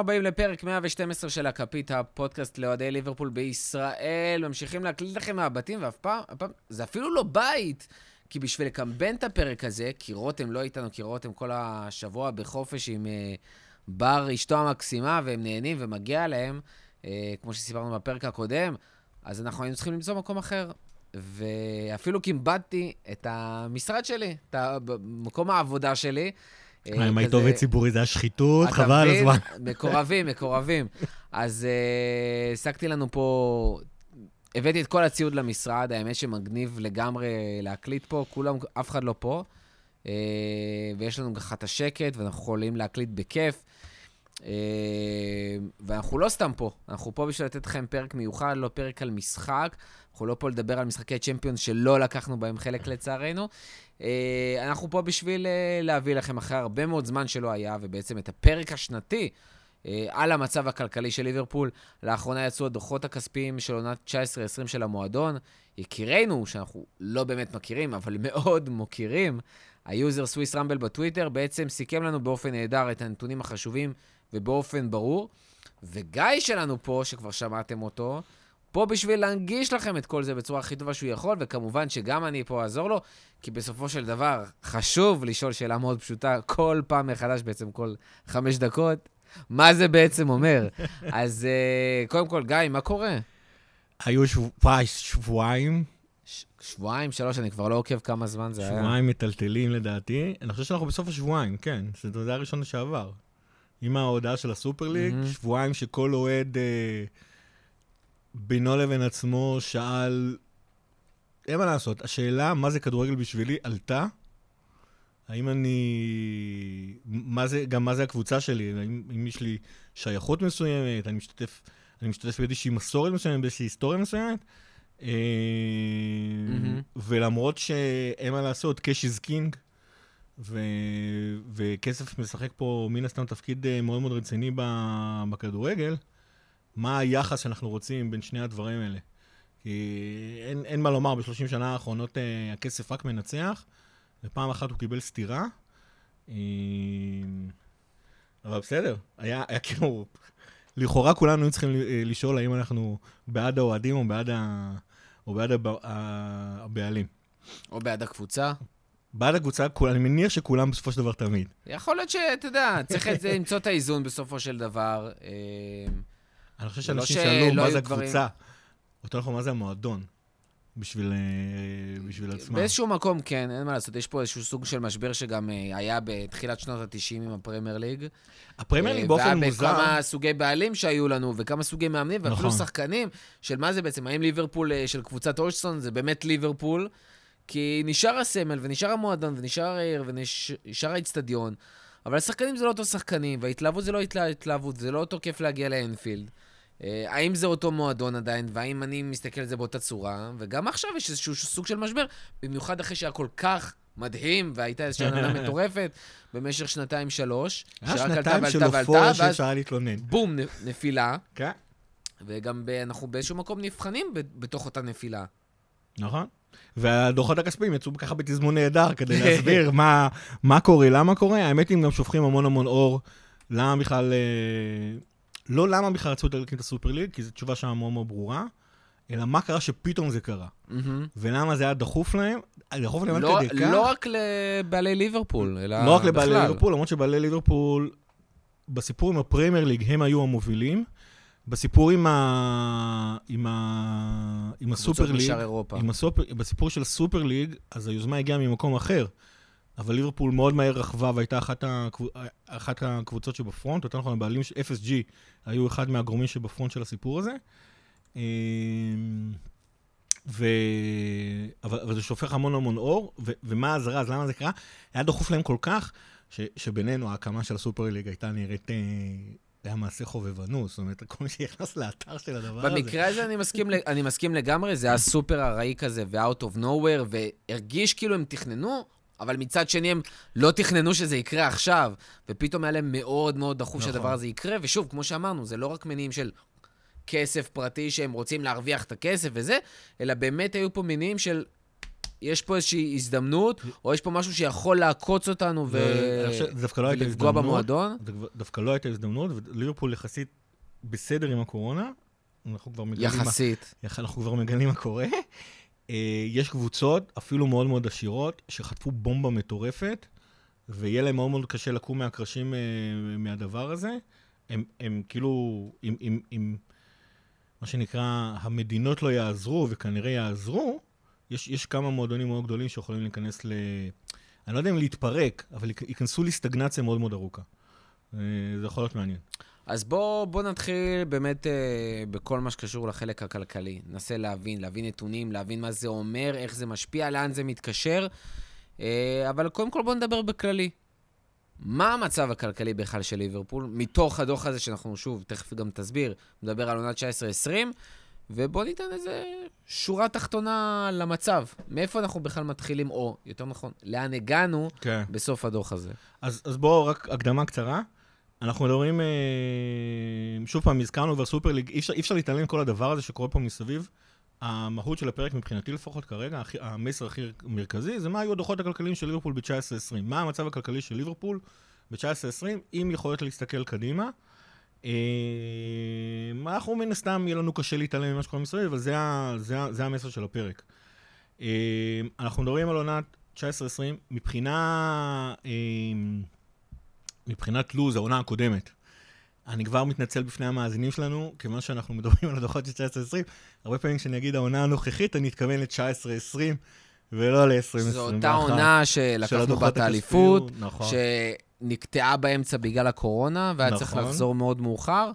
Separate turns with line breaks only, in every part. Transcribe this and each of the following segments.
הבאים לפרק 112 של הכפית, הפודקאסט לאוהדי ליברפול בישראל. ממשיכים להקליט לכם מהבתים, ואף פעם, הפעם, זה אפילו לא בית. כי בשביל לקמבן את הפרק הזה, כי רותם לא איתנו, כי רותם כל השבוע בחופש עם uh, בר אשתו המקסימה, והם נהנים ומגיע להם, uh, כמו שסיפרנו בפרק הקודם, אז אנחנו היינו צריכים למצוא מקום אחר. ואפילו כיבדתי את המשרד שלי, את מקום העבודה שלי.
מה, אם היית עובד ציבורי זה היה שחיתות, חבל על הזמן.
מקורבים, מקורבים. אז העסקתי לנו פה, הבאתי את כל הציוד למשרד, האמת שמגניב לגמרי להקליט פה, כולם, אף אחד לא פה. אה, ויש לנו ככה את השקט, ואנחנו יכולים להקליט בכיף. אה, ואנחנו לא סתם פה, אנחנו פה בשביל לתת לכם פרק מיוחד, לא פרק על משחק. אנחנו לא פה לדבר על משחקי צ'מפיונס שלא לקחנו בהם חלק לצערנו. אה, אנחנו פה בשביל אה, להביא לכם אחרי הרבה מאוד זמן שלא היה, ובעצם את הפרק השנתי אה, על המצב הכלכלי של ליברפול. לאחרונה יצאו הדוחות הכספיים של עונת 19-20 של המועדון. יקירנו, שאנחנו לא באמת מכירים, אבל מאוד מוקירים, ה user Swiss Ramble בטוויטר בעצם סיכם לנו באופן נהדר את הנתונים החשובים ובאופן ברור. וגיא שלנו פה, שכבר שמעתם אותו, פה בשביל להנגיש לכם את כל זה בצורה הכי טובה שהוא יכול, וכמובן שגם אני פה אעזור לו, כי בסופו של דבר חשוב לשאול שאלה מאוד פשוטה כל פעם מחדש, בעצם כל חמש דקות, מה זה בעצם אומר? אז uh, קודם כל, גיא, מה קורה?
היו שבועיים.
שבועיים, שלוש, אני כבר לא עוקב כמה זמן זה
היה. שבועיים מטלטלים לדעתי. אני חושב שאנחנו בסוף השבועיים, כן. זה היה הראשון שעבר. עם ההודעה של הסופר ליג, mm-hmm. שבועיים שכל אוהד... Uh, בינו לבין עצמו שאל, אין מה לעשות, השאלה מה זה כדורגל בשבילי עלתה. האם אני... מה זה, גם מה זה הקבוצה שלי? האם, האם יש לי שייכות מסוימת? אני משתתף, אני משתתף באיזושהי מסורת מסוימת, באיזושהי היסטוריה מסוימת? Mm-hmm. ולמרות שאין מה לעשות, קאש איז קינג, וכסף משחק פה מן הסתם תפקיד אה, מאוד מאוד רציני בכדורגל, מה היחס שאנחנו רוצים בין שני הדברים האלה. כי אין, אין מה לומר, ב-30 שנה האחרונות אה, הכסף רק מנצח, ופעם אחת הוא קיבל סטירה. אה, אבל בסדר, היה, היה כאילו, לכאורה כולנו היו צריכים אה, לשאול האם אנחנו בעד האוהדים או בעד, ה, או בעד הב, הבעלים.
או בעד הקבוצה.
בעד הקבוצה, אני מניח שכולם בסופו של דבר תמיד.
יכול להיות שאתה יודע, צריך למצוא את האיזון בסופו של דבר.
אני חושב שאנשים לא שאלו מה זה הקבוצה, יותר נכון מה זה המועדון. בשביל, אה, בשביל עצמם.
באיזשהו מקום כן, אין מה לעשות. יש פה איזשהו סוג של משבר שגם אה, היה בתחילת שנות ה-90 עם הפרמייר ליג.
הפרמייר ליג אה, באופן מוזר... והיה
בכמה סוגי בעלים שהיו לנו, וכמה סוגי מאמנים, ואפילו נכון. שחקנים, של מה זה בעצם, האם ליברפול של קבוצת אושסון זה באמת ליברפול? כי נשאר הסמל, ונשאר המועדון, ונשאר העיר, ונשאר האיצטדיון, אבל השחקנים זה לא אותו שחקנים, וההתלהבות זה לא התלהבות, זה לא אותו כיף להגיע לאנפילד. אה, האם זה אותו מועדון עדיין, והאם אני מסתכל על זה באותה צורה, וגם עכשיו יש איזשהו סוג של משבר, במיוחד אחרי שהיה כל כך מדהים, והייתה איזושהי עננה מטורפת במשך שנתיים-שלוש.
היה שנתיים של אופוריה שאפשר להתלונן.
בום, נפילה.
כן.
וגם אנחנו באיזשהו מקום נבחנים בתוך אותה נפילה.
נכון. והדוחות הכספיים יצאו ככה בתזמון נהדר כדי להסביר מה, מה קורה, למה קורה. האמת הם גם שופכים המון המון אור. למה בכלל... אה, לא למה בכלל רצו להקים את הסופר ליג, כי זו תשובה שם מאוד מאוד ברורה, אלא מה קרה שפתאום זה קרה. Mm-hmm. ולמה זה היה דחוף להם, דחוף להם
לא,
עד כדי כך.
לא רק לבעלי ליברפול, אלא
בכלל. לא רק לבעלי ליברפול, למרות שבעלי ליברפול, בסיפור עם הפרמייר ליג הם היו המובילים. בסיפור עם, ה... עם, ה... עם הסופר ליג, עם הסופר... בסיפור של הסופר ליג, אז היוזמה הגיעה ממקום אחר. אבל ליברפול מאוד מהר רכבה והייתה אחת, הקב... אחת הקבוצות שבפרונט, יותר נכון, הבעלים של FSG היו אחד מהגורמים שבפרונט של הסיפור הזה. אמ, ו... אבל, אבל זה שופך המון המון אור, ו... ומה הזרה, אז למה זה קרה? היה דחוף להם כל כך, ש... שבינינו ההקמה של הסופר ליג הייתה נראית... אה, היה מעשה חובבנות, זאת אומרת, כל מי שנכנס לאתר של הדבר
הזה. במקרה הזה אני מסכים, אני מסכים לגמרי, זה היה סופר ארעי כזה ו-out of nowhere, והרגיש כאילו הם תכננו אבל מצד שני הם לא תכננו שזה יקרה עכשיו, ופתאום היה להם מאוד מאוד דחוף נכון. שהדבר הזה יקרה, ושוב, כמו שאמרנו, זה לא רק מניעים של כסף פרטי שהם רוצים להרוויח את הכסף וזה, אלא באמת היו פה מניעים של יש פה איזושהי הזדמנות, או יש פה משהו שיכול לעקוץ אותנו ו...
דווקא לא
ולפגוע. במועדון?
דווקא לא הייתה הזדמנות, וליברפול יחסית בסדר עם הקורונה. אנחנו כבר מגלים... מה-
יחסית.
יח- אנחנו כבר מגלים מה קורה. אה, יש קבוצות, אפילו מאוד מאוד עשירות, שחטפו בומבה מטורפת, ויהיה להם מאוד מאוד קשה לקום מהקרשים אה, מהדבר הזה. הם, הם כאילו, אם, אם, אם מה שנקרא, המדינות לא יעזרו, וכנראה יעזרו, יש, יש כמה מועדונים מאוד גדולים שיכולים להיכנס ל... אני לא יודע אם להתפרק, אבל ייכ- ייכנסו להסטגנציה מאוד מאוד ארוכה. אה, זה יכול להיות מעניין.
אז בואו בוא נתחיל באמת אה, בכל מה שקשור לחלק הכלכלי. ננסה להבין, להבין נתונים, להבין מה זה אומר, איך זה משפיע, לאן זה מתקשר. אה, אבל קודם כל בואו נדבר בכללי. מה המצב הכלכלי בכלל של ליברפול, מתוך הדוח הזה שאנחנו, שוב, תכף גם תסביר, מדבר על עונת 19-20, ובואו ניתן איזה שורה תחתונה למצב. מאיפה אנחנו בכלל מתחילים, או, יותר נכון, לאן הגענו
כן.
בסוף הדוח הזה.
אז, אז בואו, רק הקדמה קצרה. אנחנו מדברים, אה, שוב פעם, הזכרנו כבר סופר ליג, אי אפשר, להתעלם מכל הדבר הזה שקורה פה מסביב. המהות של הפרק מבחינתי לפחות כרגע, המסר הכי מרכזי, זה מה היו הדוחות הכלכליים של ליברפול ב-19-20. מה המצב הכלכלי של ליברפול ב-19-20, עם יכולת להסתכל קדימה. אה, אנחנו מן הסתם, יהיה לנו קשה להתעלם ממה שקורה מסביב, אבל זה, זה, זה המסר של הפרק. אה, אנחנו מדברים על עונת 19-20, מבחינה, מבחינת לו"ז, העונה הקודמת. אני כבר מתנצל בפני המאזינים שלנו, כיוון שאנחנו מדברים על הדוחות של 19-20, הרבה פעמים כשאני אגיד העונה הנוכחית, אני מתכוון ל-19-20, ולא ל-2021.
זו אותה עונה שלקחנו בה את האליפות,
נכון.
שנקטעה באמצע בגלל הקורונה, והיה צריך
נכון.
לחזור מאוד מאוחר.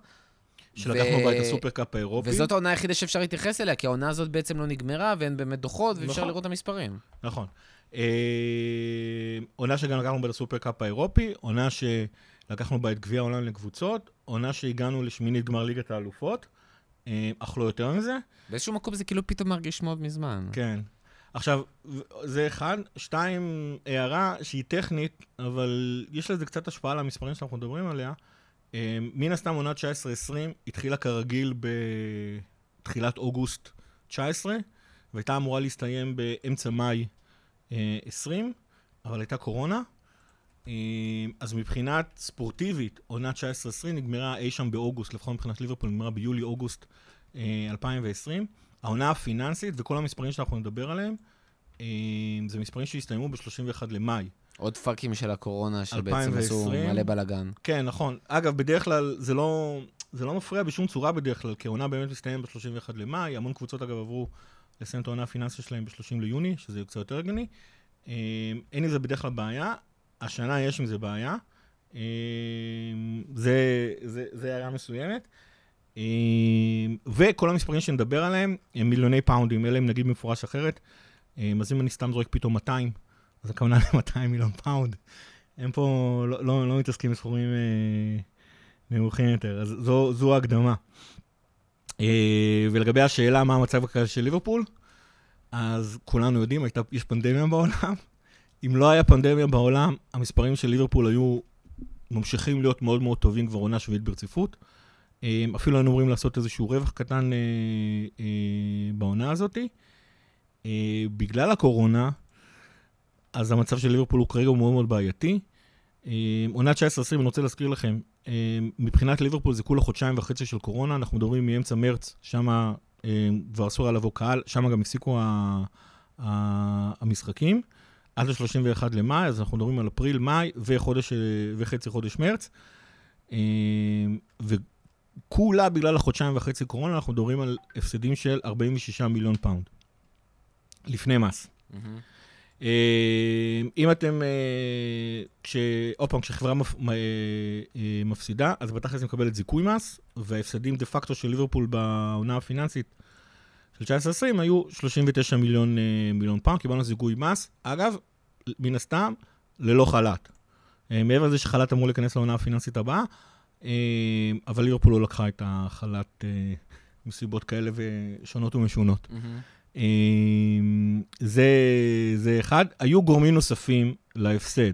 שלקחנו
ו-
בה את הסופרקאפ האירופי.
וזאת העונה היחידה שאפשר להתייחס אליה, כי העונה הזאת בעצם לא נגמרה, ואין באמת דוחות, ואפשר
נכון.
לראות את המספרים.
נכון. אה, עונה שגם לקחנו בה את הסופרקאפ האירופי, עונה שלקחנו בה את גביע העולם לקבוצות, עונה שהגענו לשמינית גמר ליגת האלופות, אה, אך לא יותר מזה.
באיזשהו מקום זה כאילו פתאום מרגיש מאוד מזמן.
כן. עכשיו, זה אחד. שתיים, הערה שהיא טכנית, אבל יש לזה קצת השפעה על המספרים שאנחנו מדברים עליה. אה, מן הסתם עונת 19-20 התחילה כרגיל בתחילת אוגוסט 19, והייתה אמורה להסתיים באמצע מאי 20, אבל הייתה קורונה. אה, אז מבחינת ספורטיבית, עונת 19-20 נגמרה אי שם באוגוסט, לפחות מבחינת ליברפול, נגמרה ביולי-אוגוסט אה, 2020. העונה הפיננסית וכל המספרים שאנחנו נדבר עליהם, אה, זה מספרים שהסתיימו ב-31 למאי.
עוד פאקים של הקורונה, שבעצם
2020.
עשו מלא בלאגן.
כן, נכון. אגב, בדרך כלל זה לא, זה לא מפריע בשום צורה בדרך כלל, כי העונה באמת מסתיים ב-31 למאי. המון קבוצות, אגב, עברו לסיים את העונה הפיננסית שלהם ב-30 ליוני, שזה קצת יותר הגיוני. אה, אין עם זה בדרך כלל בעיה. השנה יש עם זה בעיה. אה, זה, זה, זה הערה מסוימת. אה, וכל המספרים שנדבר עליהם הם מיליוני פאונדים, אלא אם נגיד במפורש אחרת. אז אם אני סתם זורק פתאום 200, אז הכוונה ל-200 מיליון פאונד. הם פה לא, לא, לא מתעסקים בסכומים נמוכים יותר, אז זו, זו ההקדמה. אה, ולגבי השאלה מה המצב הכלכלי של ליברפול, אז כולנו יודעים, הייתה, יש פנדמיה בעולם. אם לא היה פנדמיה בעולם, המספרים של ליברפול היו ממשיכים להיות מאוד מאוד טובים כבר עונה שביעית ברציפות. אה, אפילו היינו אמורים לעשות איזשהו רווח קטן אה, אה, בעונה הזאתי. אה, בגלל הקורונה, אז המצב של ליברפול הוא כרגע מאוד מאוד בעייתי. אה, עונת 19-20, אני רוצה להזכיר לכם, מבחינת ליברפול זה כולה חודשיים וחצי של קורונה, אנחנו מדברים מאמצע מרץ, שם כבר אסור היה לבוא קהל, שם גם הפסיקו המשחקים, עד ל-31 למאי, אז אנחנו מדברים על אפריל, מאי וחודש, אה, וחצי חודש מרץ. אה, וכולה בגלל החודשיים וחצי קורונה, אנחנו מדברים על הפסדים של 46 מיליון פאונד. לפני מס.
מהמם.
אה, אם אתם, אה. עוד פעם, כשחברה אה, מפסידה, אז בתכלס היא מקבלת זיכוי מס, וההפסדים דה פקטו של ליברפול בעונה הפיננסית של 19-20 היו 39 מיליון, מיליון פאונד, קיבלנו זיכוי מס. אגב, מן הסתם, ללא חל"ת. מעבר לזה שחל"ת אמור להיכנס לעונה הפיננסית הבאה, אה, אבל ליברפול לא לקחה את החל"ת מסיבות כאלה ושונות ומשונות.
מהמם.
אמ, זה, זה אחד. היו גורמים נוספים להפסד.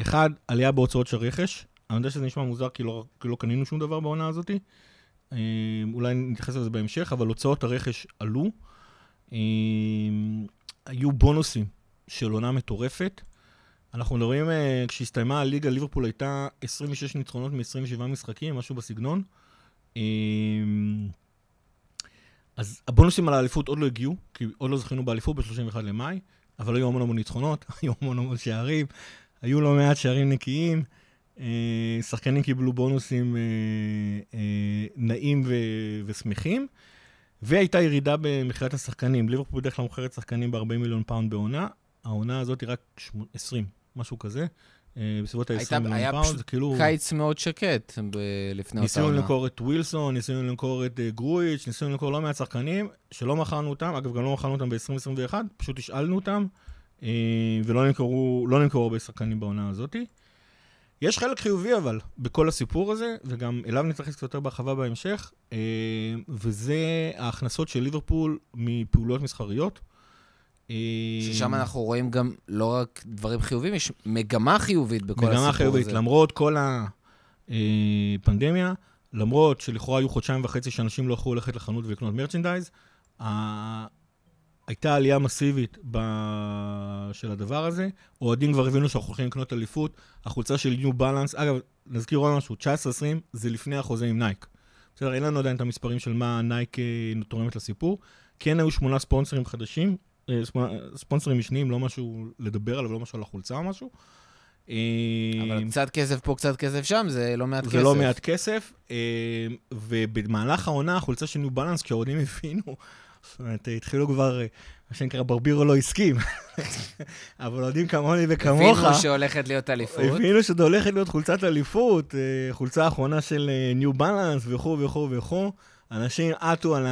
אחד, עלייה בהוצאות של רכש. אני יודע שזה נשמע מוזר כי לא, כי לא קנינו שום דבר בעונה הזאת. אמ, אולי נתייחס לזה בהמשך, אבל הוצאות הרכש עלו. אמ, היו בונוסים של עונה מטורפת. אנחנו מדברים, אה, כשהסתיימה הליגה, ליברפול הייתה 26 ניצחונות מ-27 משחקים, משהו בסגנון. אה, אז הבונוסים על האליפות עוד לא הגיעו, כי עוד לא זכינו באליפות ב-31 למאי, אבל היו המון המון ניצחונות, היו המון המון שערים, היו לא מעט שערים נקיים. אה, שחקנים קיבלו בונוסים נעים ושמחים. והייתה ירידה במכירת השחקנים. ליברפול בדרך כלל מוכרת שחקנים ב-40 מיליון פאונד בעונה, העונה הזאת היא רק 20, משהו כזה. אה, בסביבות ה-20 מיליון פאונד,
זה כאילו... היה קיץ מאוד שקט לפני אותה
עונה. ניסינו למכור את ווילסון, ניסינו למכור את אה, גרויץ', ניסינו למכור לא מעט שחקנים, שלא מכרנו אותם, אגב, גם לא מכרנו אותם ב-2021, פשוט השאלנו אותם, אה, ולא נמכרו, לא נמכרו הרבה שחקנים בעונה הזאתי. יש חלק חיובי אבל בכל הסיפור הזה, וגם אליו נתייחס קצת יותר בהרחבה בהמשך, וזה ההכנסות של ליברפול מפעולות מסחריות.
ששם אנחנו רואים גם לא רק דברים חיוביים, יש מגמה חיובית בכל הסיפור הזה.
מגמה חיובית, למרות כל הפנדמיה, למרות שלכאורה היו חודשיים וחצי שאנשים לא יכלו ללכת לחנות ולקנות מרצ'נדייז, הייתה עלייה מסיבית ב... של הדבר הזה. אוהדים כבר הבינו שאנחנו הולכים לקחת אליפות. החולצה של ניו בלנס, אגב, נזכיר עוד משהו, 19-20 זה לפני החוזה עם נייק. בסדר, אין לנו עדיין את המספרים של מה נייק אה, תורמת לסיפור. כן היו שמונה ספונסרים חדשים, אה, ספונסרים משניים, לא משהו לדבר עליו, לא משהו על החולצה או משהו.
אה, אבל קצת כסף פה, קצת כסף שם, זה לא מעט
זה
כסף.
זה לא מעט כסף, אה, ובמהלך העונה, החולצה של ניו בלנס, כשהאוהדים הבינו, זאת אומרת, התחילו כבר, מה שנקרא, ברבירו לא הסכים. אבל אוהדים כמוני וכמוך...
הבינו שהולכת להיות אליפות.
הבינו שזה הולכת להיות חולצת אליפות, חולצה האחרונה של ניו בלנס וכו' וכו' וכו'. אנשים עטו על,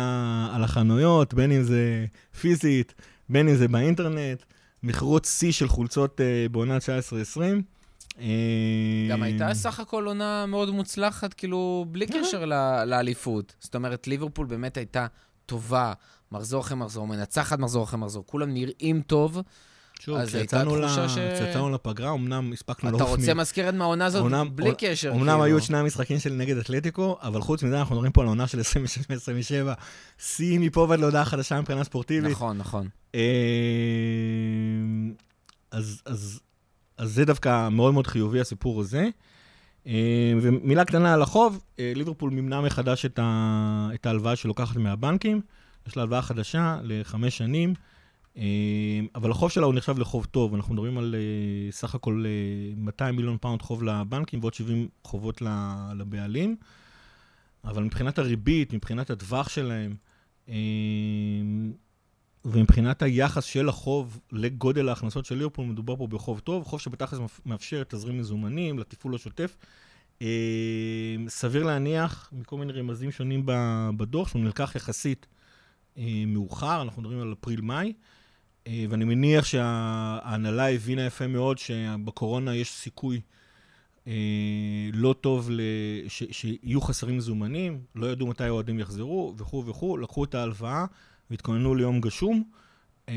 על החנויות, בין אם זה פיזית, בין אם זה באינטרנט, מכרות שיא של חולצות uh, בעונה 19-20.
אה, גם הייתה סך הכל עונה מאוד מוצלחת, כאילו, בלי קשר לאליפות. זאת אומרת, ליברפול באמת הייתה טובה, מחזור אחרי מחזור, מנצחת מחזור אחרי מחזור, כולם נראים טוב.
שוב, כשיצאנו ש... לפגרה, אמנם הספקנו
לעוף... אתה רוצה מזכרת מהעונה הזאת אומנם, בלי. קשר.
אמנם כאילו. היו את שני המשחקים של נגד אתלטיקו, אבל חוץ מזה אנחנו מדברים פה על העונה של 26-27, שיא מפה ועד להודעה חדשה מבחינה ספורטיבית.
נכון, נכון. אה,
אז, אז, אז זה דווקא מאוד מאוד חיובי, הסיפור הזה. אה, ומילה קטנה על החוב, אה, ליברפול מימנה מחדש את ההלוואה שלוקחת מהבנקים. יש לה הלוואה חדשה לחמש שנים. אמ, אבל החוב שלה הוא נחשב לחוב טוב, אנחנו מדברים על אה, סך הכל 200 אה, מיליון פאונד חוב לבנקים ועוד 70 חובות לבעלים. אבל מבחינת הריבית, מבחינת הטווח שלהם, אמ, ומבחינת היחס של החוב לגודל ההכנסות של ליברפול, מדובר פה בחוב טוב, חוב שבתכלס מאפשר תזרים מזומנים לתפעול השוטף. אמ, סביר להניח, מכל מיני רמזים שונים בדוח, שהוא נלקח יחסית מאוחר, אנחנו מדברים על אפריל-מאי. אה, ואני מניח שההנהלה הבינה יפה מאוד שבקורונה יש סיכוי אה, לא טוב ש... שיהיו חסרים מזומנים, לא ידעו מתי האוהדים יחזרו וכו' וכו', לקחו את ההלוואה והתכוננו ליום גשום אה,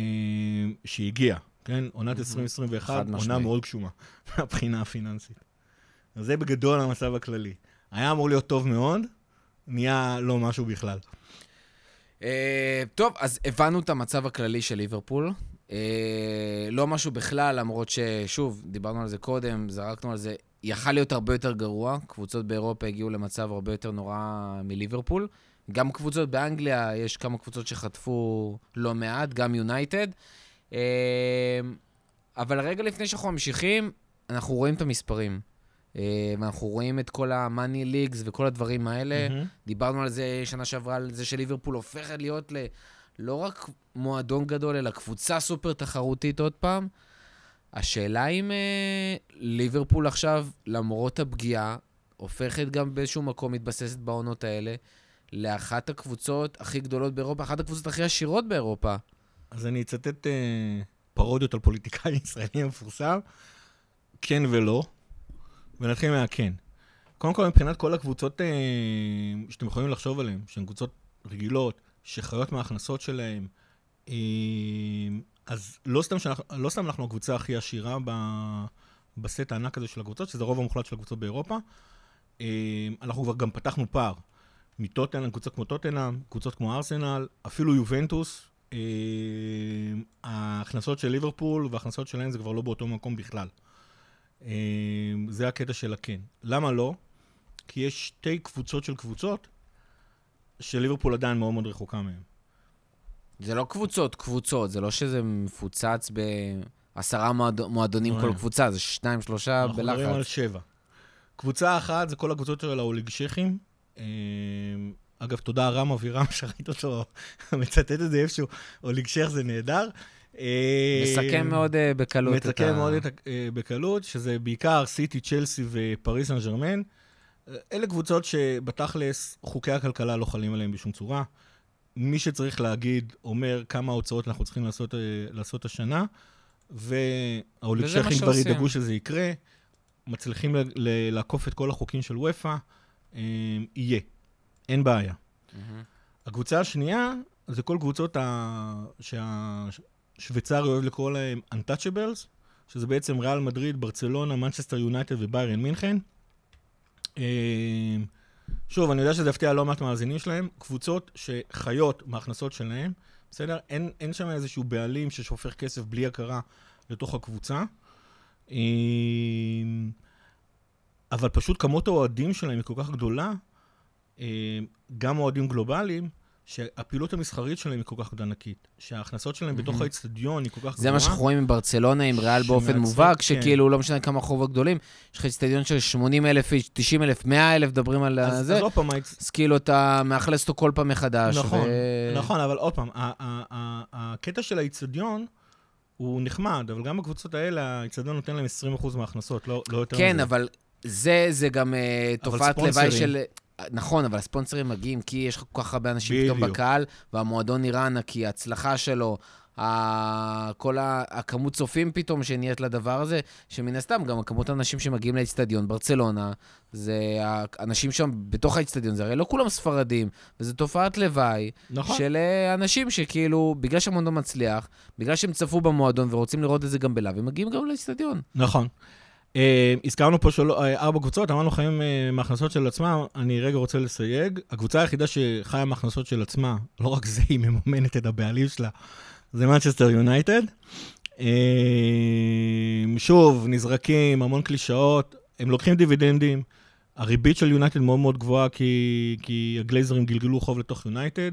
שהגיע, כן? עונת 2021, עונה מאוד גשומה מהבחינה הפיננסית. אז זה בגדול המצב הכללי. היה אמור להיות טוב מאוד, נהיה לא משהו בכלל.
Uh, טוב, אז הבנו את המצב הכללי של ליברפול. Uh, לא משהו בכלל, למרות ששוב, דיברנו על זה קודם, זרקנו על זה, יכל להיות הרבה יותר גרוע. קבוצות באירופה הגיעו למצב הרבה יותר נורא מליברפול. גם קבוצות באנגליה, יש כמה קבוצות שחטפו לא מעט, גם יונייטד. Uh, אבל רגע לפני שאנחנו ממשיכים, אנחנו רואים את המספרים. אה, ואנחנו רואים את כל ה-money leagues וכל הדברים האלה. Mm-hmm. דיברנו על זה שנה שעברה, על זה שליברפול הופכת להיות ל... לא רק מועדון גדול, אלא קבוצה סופר תחרותית עוד פעם. השאלה אם אה, ליברפול עכשיו, למרות הפגיעה, הופכת גם באיזשהו מקום, מתבססת בעונות האלה, לאחת הקבוצות הכי גדולות באירופה, אחת הקבוצות הכי עשירות באירופה.
אז אני אצטט אה, פרודיות על פוליטיקאי ישראלי מפורסם. כן ולא. ונתחיל מהכן. קודם כל, מבחינת כל הקבוצות אה, שאתם יכולים לחשוב עליהן, שהן קבוצות רגילות, שחיות מההכנסות שלהן, אה, אז לא סתם, שאנחנו, לא סתם אנחנו הקבוצה הכי עשירה ב, בסט הענק הזה של הקבוצות, שזה הרוב המוחלט של הקבוצות באירופה. אה, אנחנו כבר גם פתחנו פער. מטוטנאם, קבוצות כמו טוטנאם, קבוצות כמו ארסנל, אפילו יובנטוס, אה, ההכנסות של ליברפול וההכנסות שלהם זה כבר לא באותו מקום בכלל. אה, זה הקטע של הכן. למה לא? כי יש שתי קבוצות של קבוצות שליברפול עדיין מאוד מאוד רחוקה מהן.
זה לא קבוצות, קבוצות, זה לא שזה מפוצץ בעשרה מועד... מועדונים כל קבוצה, זה שניים, שלושה
אנחנו
בלחץ.
מדברים על שבע. קבוצה אחת זה כל הקבוצות של האוליגשכים. אה, אגב, תודה רם אבירם, שראית אותו מצטט את זה איפשהו, אוליגשך זה נהדר.
מסכם מאוד אה, בקלות.
מסכם מאוד אה, בקלות, שזה בעיקר סיטי, צ'לסי ופריס סן ג'רמן. אלה קבוצות שבתכלס חוקי הכלכלה לא חלים עליהם בשום צורה. מי שצריך להגיד אומר כמה הוצאות אנחנו צריכים לעשות, אה, לעשות השנה, והאוליגשכים כבר. ידאגו שזה יקרה. מצליחים לעקוף את כל החוקים של וופא, אה, יהיה. אין בעיה.
מהמם.
הקבוצה השנייה זה כל קבוצות ה... שהשוויצרי אוהב לקרוא להם Untouchables, שזה בעצם ריאל מדריד, ברצלונה, מנצ'סטר יונייטד וביירן מינכן. אה, שוב, אני יודע שזה יפתיע לא מעט מהמאזינים שלהם, קבוצות שחיות מההכנסות שלהם, בסדר? אין, אין שם איזשהו בעלים ששופך כסף בלי הכרה לתוך הקבוצה. אה, אבל פשוט כמות האוהדים שלהם היא כל כך גדולה, אה, גם אוהדים גלובליים, שהפעילות המסחרית שלהם היא כל כך ענקית, שההכנסות שלהם בתוך
מהמם.
האצטדיון היא כל כך גבוהה.
זה מה שאנחנו רואים עם ברצלונה, עם ריאל באופן
שמעצב-
מובהק,
כן.
שכאילו לא משנה כמה חובות גדולים, יש לך אצטדיון של 80 אלף איש, 90 אלף, 100 אלף, מדברים על זה,
אז עוד פעם,
אז כאילו אתה מאכלס אותו כל פעם מחדש.
נכון, נכון, אבל עוד פעם, הקטע של האיצטדיון הוא נחמד, אבל גם בקבוצות האלה, האיצטדיון נותן להם 20% מההכנסות, לא, לא יותר
כן,
מזה.
אבל זה, זה גם uh, תופעת לוואי. של... נכון, אבל הספונסרים מגיעים כי יש לך כל כך הרבה אנשים פתאום. בקהל, והמועדון נראה ענקי, ההצלחה שלו, ה... כל ה... הכמות צופים פתאום שנהיית לדבר הזה, שמן הסתם גם הכמות האנשים שמגיעים לאצטדיון, ברצלונה, זה האנשים שם בתוך האצטדיון, זה הרי לא כולם ספרדים, וזו תופעת לוואי
נכון.
של אה, אנשים שכאילו, בגלל שהמועדון מצליח, בגלל שהם צפו במועדון ורוצים לראות את זה גם בלייב, הם מגיעים גם לאצטדיון.
נכון. אה, הזכרנו פה של... אה, ארבע קבוצות, אמרנו חיים אה, מההכנסות של עצמם, אני רגע רוצה לסייג. הקבוצה היחידה שחיה מההכנסות של עצמה, לא רק זה, היא מממנת את הבעלים שלה, זה מנצ'סטר יונייטד. שוב, נזרקים, המון קלישאות, הם לוקחים דיבידנדים. הריבית של יונייטד מאוד מאוד גבוהה, כי, כי הגלייזרים גלגלו חוב לתוך יונייטד.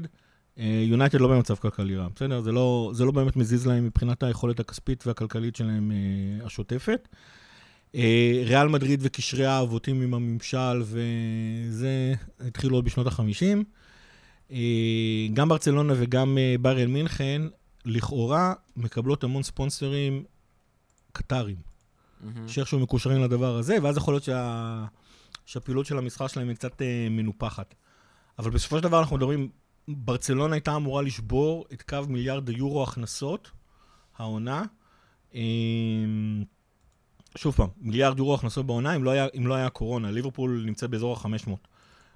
יונייטד לא במצב כלכלי רע, בסדר? זה לא, זה לא באמת מזיז להם מבחינת היכולת הכספית והכלכלית שלהם השוטפת. אה, ריאל מדריד וקשרי האבותים עם הממשל, וזה התחיל עוד בשנות ה-50. גם ברצלונה וגם אה, ביירן מינכן, לכאורה, מקבלות המון ספונסרים קטרים, שאיכשהו מקושרים לדבר הזה, ואז יכול להיות שה... שהפעילות של המסחר שלהם היא קצת אה, מנופחת. אבל בסופו של דבר אנחנו מדברים, ברצלונה הייתה אמורה לשבור את קו מיליארד היורו הכנסות, העונה. אה, שוב פעם, מיליארד יורו הכנסות בעונה, אם לא היה, אם לא היה קורונה. ליברפול נמצא באזור ה-500.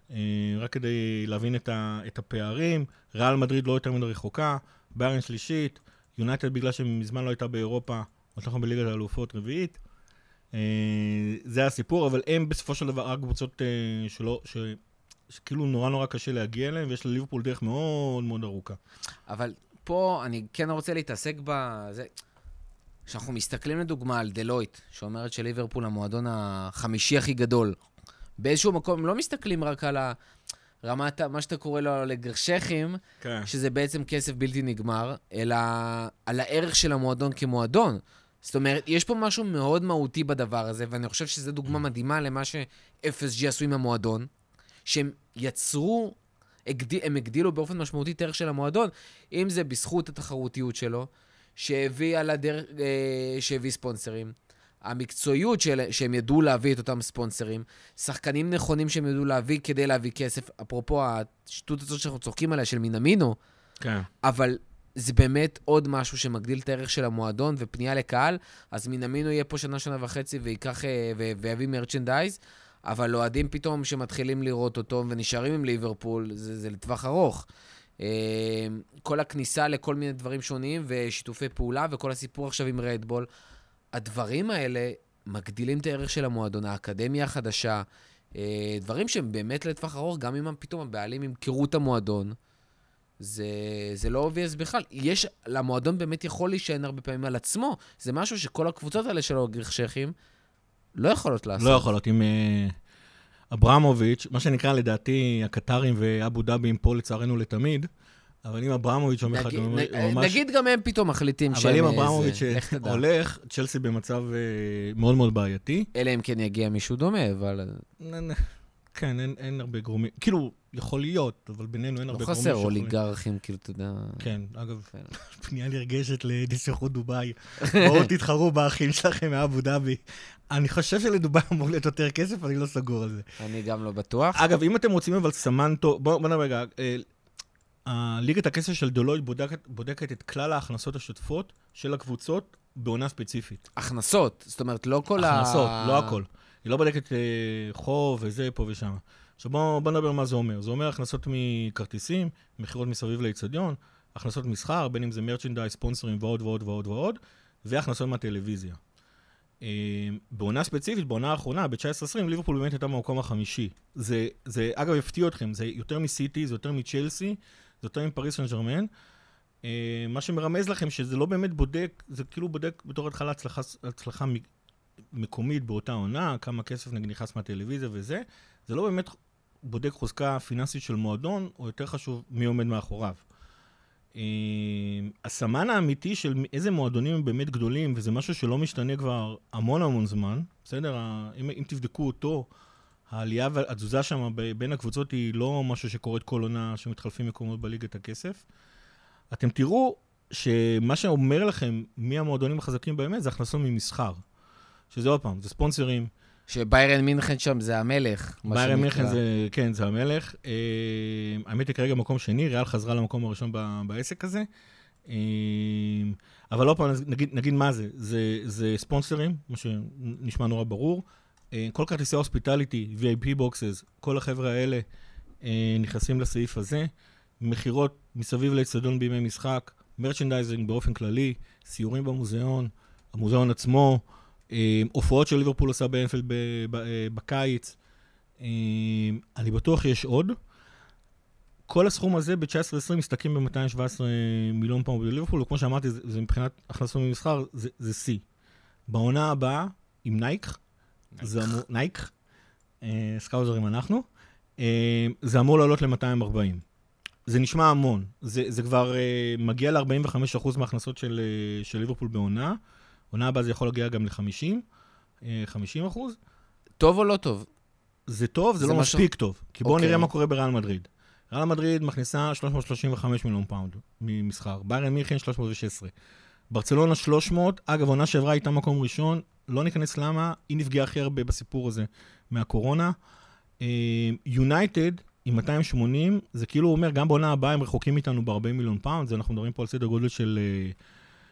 Uh, רק כדי להבין את, ה, את הפערים, ריאל מדריד לא יותר מדי רחוקה, ביירן שלישית, יונייטד בגלל שמזמן לא הייתה באירופה, אנחנו בליגת האלופות רביעית. Uh, זה הסיפור, אבל הם בסופו של דבר רק קבוצות uh, שלא, ש, שכאילו נורא נורא קשה להגיע אליהם, ויש לליברפול דרך מאוד מאוד ארוכה.
אבל פה אני כן רוצה להתעסק בזה. כשאנחנו מסתכלים לדוגמה על דלויט, שאומרת שליברפול המועדון החמישי הכי גדול, באיזשהו מקום לא מסתכלים רק על רמת, מה שאתה קורא לו לגרשכים,
כן.
שזה בעצם כסף בלתי נגמר, אלא על הערך של המועדון כמועדון. זאת אומרת, יש פה משהו מאוד מהותי בדבר הזה, ואני חושב שזו דוגמה מדהימה למה ש-FSG עשו עם המועדון, שהם יצרו, הגדיל, הם הגדילו באופן משמעותי את הערך של המועדון, אם זה בזכות התחרותיות שלו, שהביא על הדרך, אה, שהביא ספונסרים, המקצועיות של, שהם ידעו להביא את אותם ספונסרים, שחקנים נכונים שהם ידעו להביא כדי להביא כסף, אפרופו השטות הזאת שאנחנו צוחקים עליה של מינמינו,
כן.
אבל זה באמת עוד משהו שמגדיל את הערך של המועדון ופנייה לקהל, אז מינמינו יהיה פה שנה, שנה וחצי ויקח, אה, ו- ויביא מרצ'נדייז, אבל אוהדים פתאום שמתחילים לראות אותו ונשארים עם ליברפול, זה, זה לטווח ארוך. אה, כל הכניסה לכל מיני דברים שונים ושיתופי פעולה וכל הסיפור עכשיו עם רדבול, הדברים האלה מגדילים את הערך של המועדון, האקדמיה החדשה, אה, דברים שהם באמת לטווח ארוך, גם אם פתאום הבעלים ימכרו את המועדון, זה, זה לא obvious בכלל. יש, למועדון באמת יכול להישען הרבה פעמים על עצמו. זה משהו שכל הקבוצות האלה של הגרשכים לא יכולות לעשות.
לא יכולות. אה, אברמוביץ', מה שנקרא לדעתי הקטרים ואבו דאבים פה לצערנו לתמיד, אבל אם אברמוביץ' אומר לך,
נגיד, גם הם פתאום מחליטים שהם...
אבל אם
אה,
אברמוביץ'. הולך, צ'לסי במצב אה, מאוד מאוד בעייתי.
אלא אם כן יגיע מישהו דומה, אבל
כן, אין, אין הרבה גורמים, כאילו, יכול להיות, אבל בינינו אין
לא
הרבה גורמים
חסר
שיכולים-
אוליגרכים, כאילו, אתה יודע...
כן, אגב,
כן.
פנייה נרגשת לנסיכות דובאי. בואו תתחרו באחים שלכם מאבו דאבי. אני חושב שלדובאי אמור להיות יותר כסף, אני לא סגור על זה.
אני גם לא בטוח.
אגב, אם אתם רוצים אבל סמנטו, בואו בוא רגע. אה, הליגת הכסף של דלויט בודקת, בודקת את כלל ההכנסות השוטפות של הקבוצות בעונה ספציפית.
הכנסות, זאת אומרת, לא כל ה...
הכנסות, לא הכל. היא לא בודקת אה, חוב וזה, פה ושם. עכשיו בואו בוא נדבר מה זה אומר. זה אומר הכנסות מכרטיסים, מכירות מסביב לאיצטדיון, הכנסות מסחר, בין אם זה מרצ'נדייז, ספונסרים ועוד ועוד ועוד ועוד, והכנסות מהטלוויזיה. אה, בעונה ספציפית, בעונה האחרונה, ב-19-20, ליברפול באמת הייתה במקום החמישי. זה, זה, אגב, יפתיע אתכם, זה יותר מסיטי, זה יותר מצ'לסי, זה יותר מפריס סן ג'רמן. אה, מה שמרמז לכם שזה לא באמת בודק, זה כאילו בודק בתור התחלה הצלחה, הצלחה מקומית באותה עונה, כמה כסף נכנס מהטלוויזיה וזה, זה לא באמת בודק חוזקה פיננסית של מועדון, או יותר חשוב, מי עומד מאחוריו. אה, הסמן האמיתי של איזה מועדונים הם באמת גדולים, וזה משהו שלא משתנה כבר המון המון זמן, בסדר? אם, אם תבדקו אותו, העלייה והתזוזה שם בין הקבוצות היא לא משהו שקורית כל עונה שמתחלפים מקומות בליגת הכסף. אתם תראו שמה שאומר לכם מי המועדונים החזקים באמת זה הכנסות ממסחר. שזה עוד פעם, זה ספונסרים,
שביירן מינכן שם זה המלך.
ביירן. מינכן זה, כן, זה המלך. אה, האמת היא כרגע מקום שני, ריאל חזרה למקום הראשון בעסק הזה. אה, אבל עוד פעם, נגיד, נגיד מה זה, זה, זה ספונסרים, מה שנשמע נורא ברור. אה, כל כרטיסי hospitality, VIP boxes, כל החבר'ה האלה נכנסים לסעיף הזה. מכירות מסביב לאצטדיון בימי משחק, merchandising באופן כללי, סיורים במוזיאון, המוזיאון עצמו, הופעות שליברפול עושה באנפילד ב- ב- אה, בקיץ. אה, אני בטוח שיש עוד. כל הסכום הזה ב-19-20 מסתכם ב-217 מיליון פאונד בליברפול, וכמו שאמרתי, זה, זה מבחינת הכנסות ממסחר, זה, שיא. בעונה הבאה, עם נייק, זה אמור, נייק, אה, סקאוזרים אנחנו, אה, זה אמור לעלות ל-240. זה נשמע המון. זה, זה כבר אה, מגיע ל-45% מההכנסות של, של ליברפול בעונה. עונה הבאה זה יכול להגיע גם ל-50, אה, 50 אחוז.
טוב או לא טוב?
זה טוב, זה,
זה
לא
משהו-
מספיק טוב. כי בואו
אוקיי.
נראה מה קורה בריאל מדריד. ריאל מדריד מכניסה 335 מיליון פאונד ממסחר. ביירן מינכן 316. ברצלונה 300, אגב, עונה שעברה הייתה מקום ראשון, לא ניכנס למה, היא נפגעה הכי הרבה בסיפור הזה מהקורונה. יונייטד עם 280, זה כאילו אומר, גם בעונה הבאה הם רחוקים מאיתנו ב-40 מיליון פאונד, אנחנו מדברים פה על סדר גודל של אה,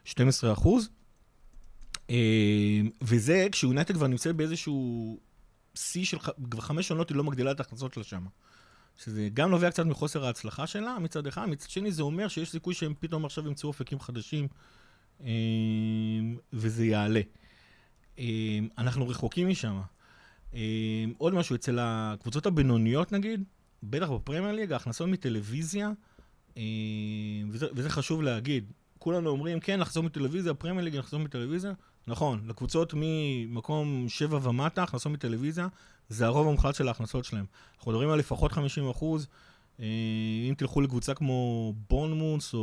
12 אחוז. אה, וזה כשיונייטד כבר נמצאת באיזשהו שיא של, כבר חמש עונות היא לא מגדילה את ההכנסות שלה שם. שזה גם נובע קצת מחוסר ההצלחה שלה מצד אחד, מצד שני זה אומר שיש סיכוי שהם פתאום עכשיו ימצאו אופקים חדשים אה, וזה יעלה. אה, אנחנו רחוקים משם. עוד משהו, אצל הקבוצות הבינוניות נגיד, בטח בפרמייר ליג, ההכנסות מטלוויזיה, וזה, וזה חשוב להגיד, כולנו אומרים, כן, לחזור מטלוויזיה, פרמייר ליג לחזור מטלוויזיה. נכון, לקבוצות ממקום 7 ומטה, הכנסות מטלוויזיה, זה הרוב המוחלט של ההכנסות שלהם. אנחנו מדברים על לפחות 50 אחוז. אה, אם תלכו לקבוצה כמו בונמוס או,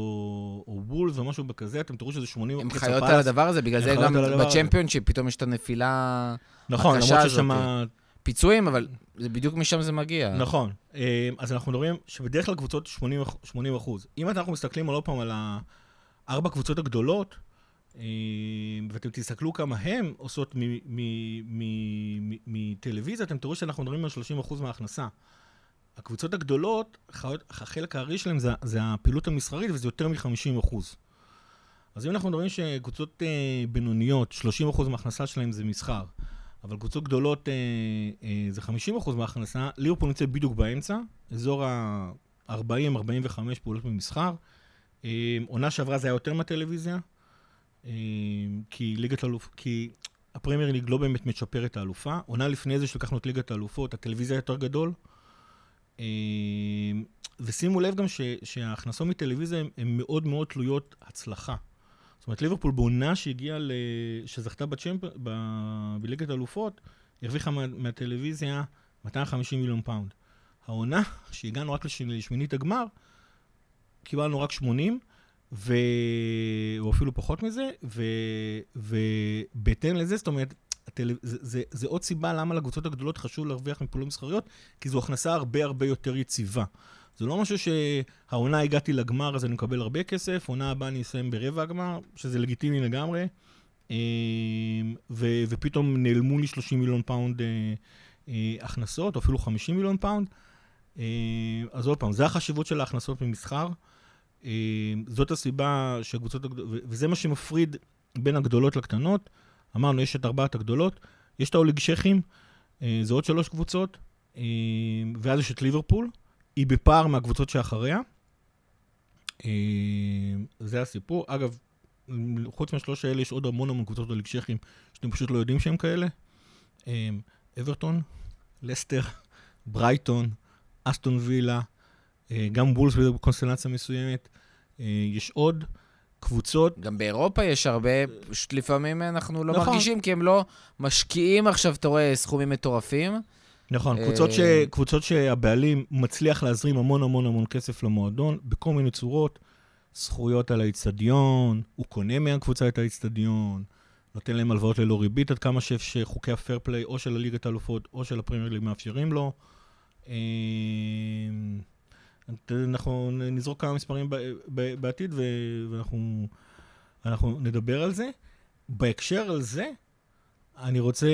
או וולף או משהו בכזה, אתם תראו שזה 80...
הם
קריסטל
חיות על. הדבר הזה, בגלל
הם
זה גם. בצ'מפיונשיפ פתאום יש את הנפילה,
נכון,
הקשה
למרות ששם...
הזאת. פיצויים, אבל זה בדיוק משם זה מגיע.
נכון. אה, אז אנחנו מדברים שבדרך כלל קבוצות 80, אח- 80 אחוז. אם אנחנו מסתכלים עוד פעם על הארבע קבוצות הגדולות, ואתם תסתכלו כמה הן עושות מטלוויזיה, אתם תראו שאנחנו מדברים על 30 אחוז מההכנסה. הקבוצות הגדולות, החלק הארי שלהם זה, זה הפעילות המסחרית, וזה יותר מ-50 אחוז. אז אם אנחנו מדברים שקבוצות אה, בינוניות, 30 אחוז מההכנסה שלהם זה מסחר, אבל קבוצות גדולות אה, אה, זה 50% מההכנסה, ליברפול נמצאת בדיוק באמצע, אזור ה-40-45 פעולות ממסחר. אה, עונה שעברה זה היה יותר מהטלוויזיה, כי ליגת אלוף, כי הפרמייר ליג לא באמת מצ'פר את האלופה. עונה לפני זה שלקחנו את ליגת האלופות, הטלוויזיה יותר גדול. אה, ושימו לב גם ש, שההכנסות מטלוויזיה הן מאוד מאוד תלויות הצלחה. זאת אומרת, ליברפול בעונה שהגיעה, ל... שזכתה בצ'מפ... ב... בליגת האלופות, הרוויחה מה... מהטלוויזיה 250 מיליון פאונד. העונה, שהגענו רק לש... לשמינית הגמר, קיבלנו רק 80, ו... או אפילו פחות מזה, ו... ובהתאם לזה, זאת אומרת, הטל... זה, זה, זה עוד סיבה למה לקבוצות הגדולות חשוב להרוויח מפעולות מסחריות, כי זו הכנסה הרבה הרבה יותר יציבה. זה לא משהו שהעונה הגעתי לגמר אז אני מקבל הרבה כסף, עונה הבאה אני אסיים ברבע הגמר, שזה לגיטימי לגמרי, אמ, ו- ופתאום נעלמו לי 30 מיליון פאונד אה, אה, הכנסות, או אפילו 50 מיליון פאונד. אה, אז עוד פעם, זה החשיבות של ההכנסות ממסחר. זאת הסיבה שהקבוצות וזה מה שמפריד בין הגדולות לקטנות. אמרנו, יש את ארבעת הגדולות, יש את האוליגרכים, זה עוד שלוש קבוצות, ואז יש את ליברפול, היא בפער מהקבוצות שאחריה. אה, זה הסיפור. אגב, חוץ מהשלוש האלה יש עוד המון המון קבוצות בליגשכים שאתם פשוט לא יודעים שהם כאלה. אה, אברטון, לסטר, ברייטון, אסטון וילה, אה, גם בולס בקונסטלציה מסוימת. יש עוד קבוצות.
גם באירופה יש הרבה, פשוט לפעמים אנחנו לא נכון. מרגישים, כי הם לא משקיעים עכשיו, אתה רואה, סכומים מטורפים.
נכון, קבוצות, ש... אה, קבוצות שהבעלים מצליח להזרים המון המון המון כסף למועדון, בכל מיני צורות, זכויות על האיצטדיון, הוא קונה מהקבוצה את האיצטדיון, נותן להם הלוואות ללא ריבית עד כמה שחוקי הפייר פליי, או של הליגת האלופות, או של הפרמייר ליג מאפשרים לו. אנחנו נזרוק כמה מספרים בעתיד ואנחנו נדבר על זה. בהקשר על זה, אני רוצה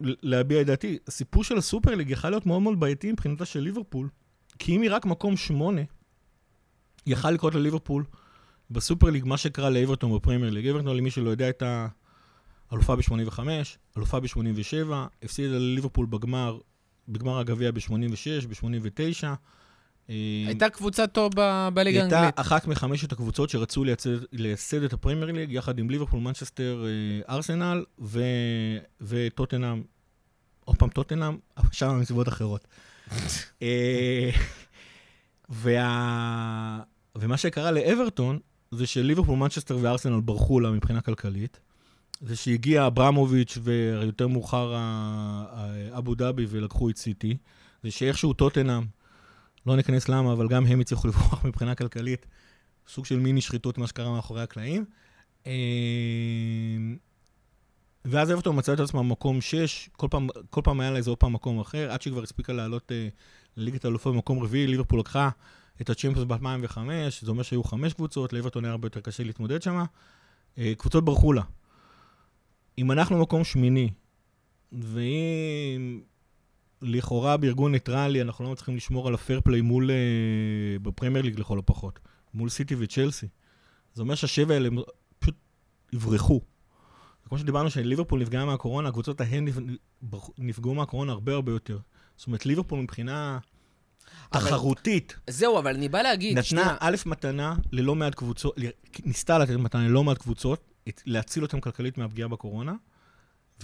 להביע את דעתי. הסיפור של הסופר ליג יכל להיות מאוד מאוד בעייתי מבחינתה של ליברפול, כי אם היא רק מקום שמונה, יכל לקרות לליברפול בסופר ליג מה שקרה לאברטון בפרמייר ליג. אברטון, למי שלא יודע, הייתה אלופה ב-85, אלופה ב-87, הפסידה לליברפול בגמר, בגמר הגביע ב-86, ב-89.
הייתה קבוצה טוב בליגה האנגלית.
הייתה אחת מחמשת הקבוצות שרצו לייסד את הפרמייר ליג, יחד עם ליברפול, מנצ'סטר, אה, ארסנל וטוטנאם. עוד פעם טוטנאם, שם מסיבות אחרות. אה, ומה שקרה לאברטון, זה שליברפול, מנצ'סטר וארסנל ברחו לה מבחינה כלכלית. זה שהגיע אברמוביץ' ויותר מאוחר אבו דאבי ולקחו את סיטי. זה שאיכשהו טוטנאם לא ניכנס למה, אבל גם הם הצליחו לברוח מבחינה כלכלית. סוג של מיני שחיתות, מה שקרה מאחורי הקלעים. אה, ואז אברטון מצא את עצמה במקום 6, כל פעם, כל פעם היה לה איזה עוד פעם מקום אחר, עד שהיא כבר הספיקה לעלות אה, לליגת האלופות במקום רביעי, ליברפול לקחה את הצ'מפיונס ב-2005, זה אומר שהיו חמש קבוצות, לאברטון היה הרבה יותר קשה להתמודד שם. אה, קבוצות ברחו לה. אם אנחנו מקום שמיני, ואם לכאורה בארגון ניטרלי אנחנו לא מצליחים לשמור על ה fair play מול, אה, בפרמייר ליג לכל הפחות, מול סיטי וצ'לסי. זה אומר שהשבע האלה פשוט יברחו. כמו שדיברנו שליברפול נפגעה מהקורונה, הקבוצות ההן נפגעו מהקורונה הרבה הרבה יותר. זאת אומרת, ליברפול מבחינה תחרותית.
זהו, אבל אני בא להגיד...
נתנה. א', מתנה ללא מעט קבוצות, ניסתה לתת מתנה ללא מעט קבוצות, להציל אותם כלכלית מהפגיעה בקורונה,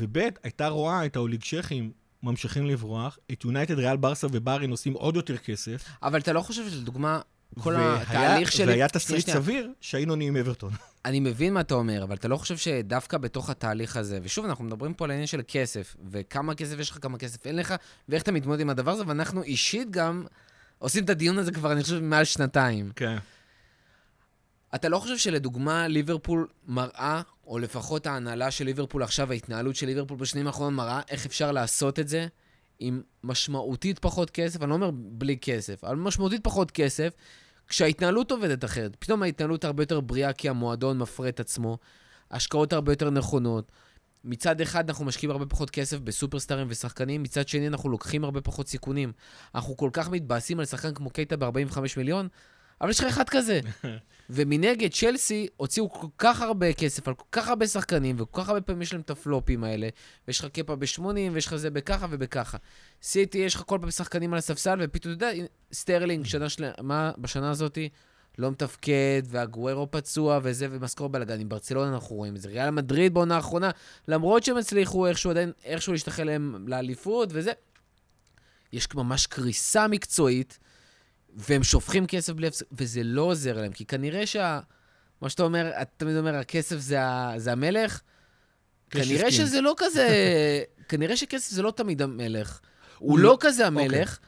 וב', הייתה רואה את האוליגשכים ממשיכים לברוח, את יונייטד, ריאל ברסה ובארין עושים עוד יותר כסף.
אבל אתה לא חושב שלדוגמה, כל התהליך
שלי... והיה תסריט סביר שהיינו נהיים אברטון.
אני מבין מה אתה אומר, אבל אתה לא חושב שדווקא בתוך התהליך הזה, ושוב, אנחנו מדברים פה על העניין של כסף, וכמה כסף יש לך, כמה כסף אין לך, ואיך אתה מתמודד עם הדבר הזה, ואנחנו אישית גם עושים את הדיון הזה כבר, אני חושב, מעל שנתיים.
כן.
אתה לא חושב שלדוגמה ליברפול מראה, או לפחות ההנהלה של ליברפול עכשיו, ההתנהלות של ליברפול בשנים האחרונות מראה איך אפשר לעשות את זה עם משמעותית פחות כסף, אני לא אומר בלי כסף, אבל משמעותית פחות כסף, כשההתנהלות עובדת אחרת. פתאום ההתנהלות הרבה יותר בריאה כי המועדון מפרה את עצמו, השקעות הרבה יותר נכונות. מצד אחד אנחנו משקיעים הרבה פחות כסף בסופרסטארים ושחקנים, מצד שני אנחנו לוקחים הרבה פחות סיכונים. אנחנו כל כך מתבאסים על שחקן כמו קייטה ב-45 מיליון, אבל יש לך אחד כזה. ומנגד, צ'לסי הוציאו כל כך הרבה כסף על כל כך הרבה שחקנים, וכל כך הרבה פעמים יש להם את הפלופים האלה, ויש לך קפה ב-80, ויש לך זה בככה ובככה. סיטי, יש לך כל פעם שחקנים על הספסל, ופתאום, אתה יודע, סטרלינג, שנה שלמה, בשנה הזאת, לא מתפקד, ואגוארו פצוע וזה, ומשכור בלאגן. עם ברצלונה אנחנו רואים את זה. ריאל מדריד בעונה האחרונה, למרות שהם הצליחו איכשהו עדיין, איכשהו להשתחל להם לאליפות וזה, יש ממש קריסה מקצועית. והם שופכים כסף בלי הפסק, וזה לא עוזר להם, כי כנראה שה... מה שאתה אומר, אתה תמיד אומר, הכסף זה, ה... זה המלך, כנראה
הסכים.
שזה לא כזה... כנראה שכסף זה לא תמיד המלך. הוא לא כזה המלך,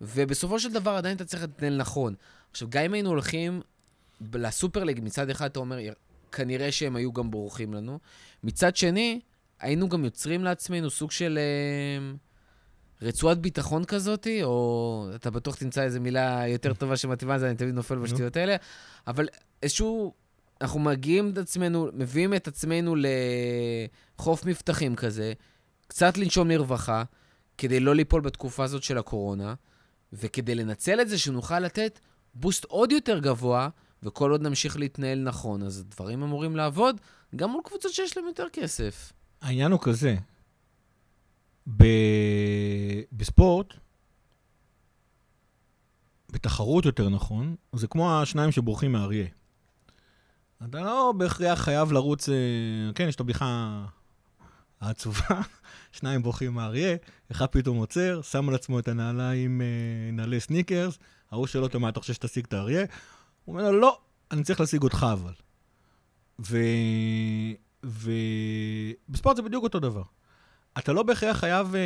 ובסופו של דבר עדיין אתה צריך להתנהל נכון. עכשיו, גם אם היינו הולכים ב- לסופר ליג, מצד אחד אתה אומר, כנראה שהם היו גם בורחים לנו. מצד שני, היינו גם יוצרים לעצמנו סוג של אה, רצועת ביטחון כזאת, או אתה בטוח תמצא איזו מילה יותר טובה שמתאימה לזה, אני תמיד נופל בשטויות האלה, אבל איזשהו, אנחנו מגיעים את עצמנו, מביאים את עצמנו לחוף מבטחים כזה, קצת לנשום לרווחה, כדי לא ליפול בתקופה הזאת של הקורונה, וכדי לנצל את זה שנוכל לתת בוסט עוד יותר גבוה, וכל עוד נמשיך להתנהל נכון, אז הדברים אמורים לעבוד גם מול קבוצות שיש להן יותר כסף.
העניין הוא כזה, ב... בספורט, בתחרות יותר נכון, זה כמו השניים שבורחים מאריה. אתה לא בהכרח חייב לרוץ, אה, כן, יש את הבדיחה העצובה, שניים בורחים מאריה, אחד פתאום עוצר, שם על עצמו את הנעליים, אה, נעלי סניקרס, ההוא שואל אותו, מה, אתה חושב שתשיג את האריה? הוא אומר לו, לא, אני צריך להשיג אותך אבל. ו... ובספורט זה בדיוק אותו דבר. אתה לא בהכרח חייב אה,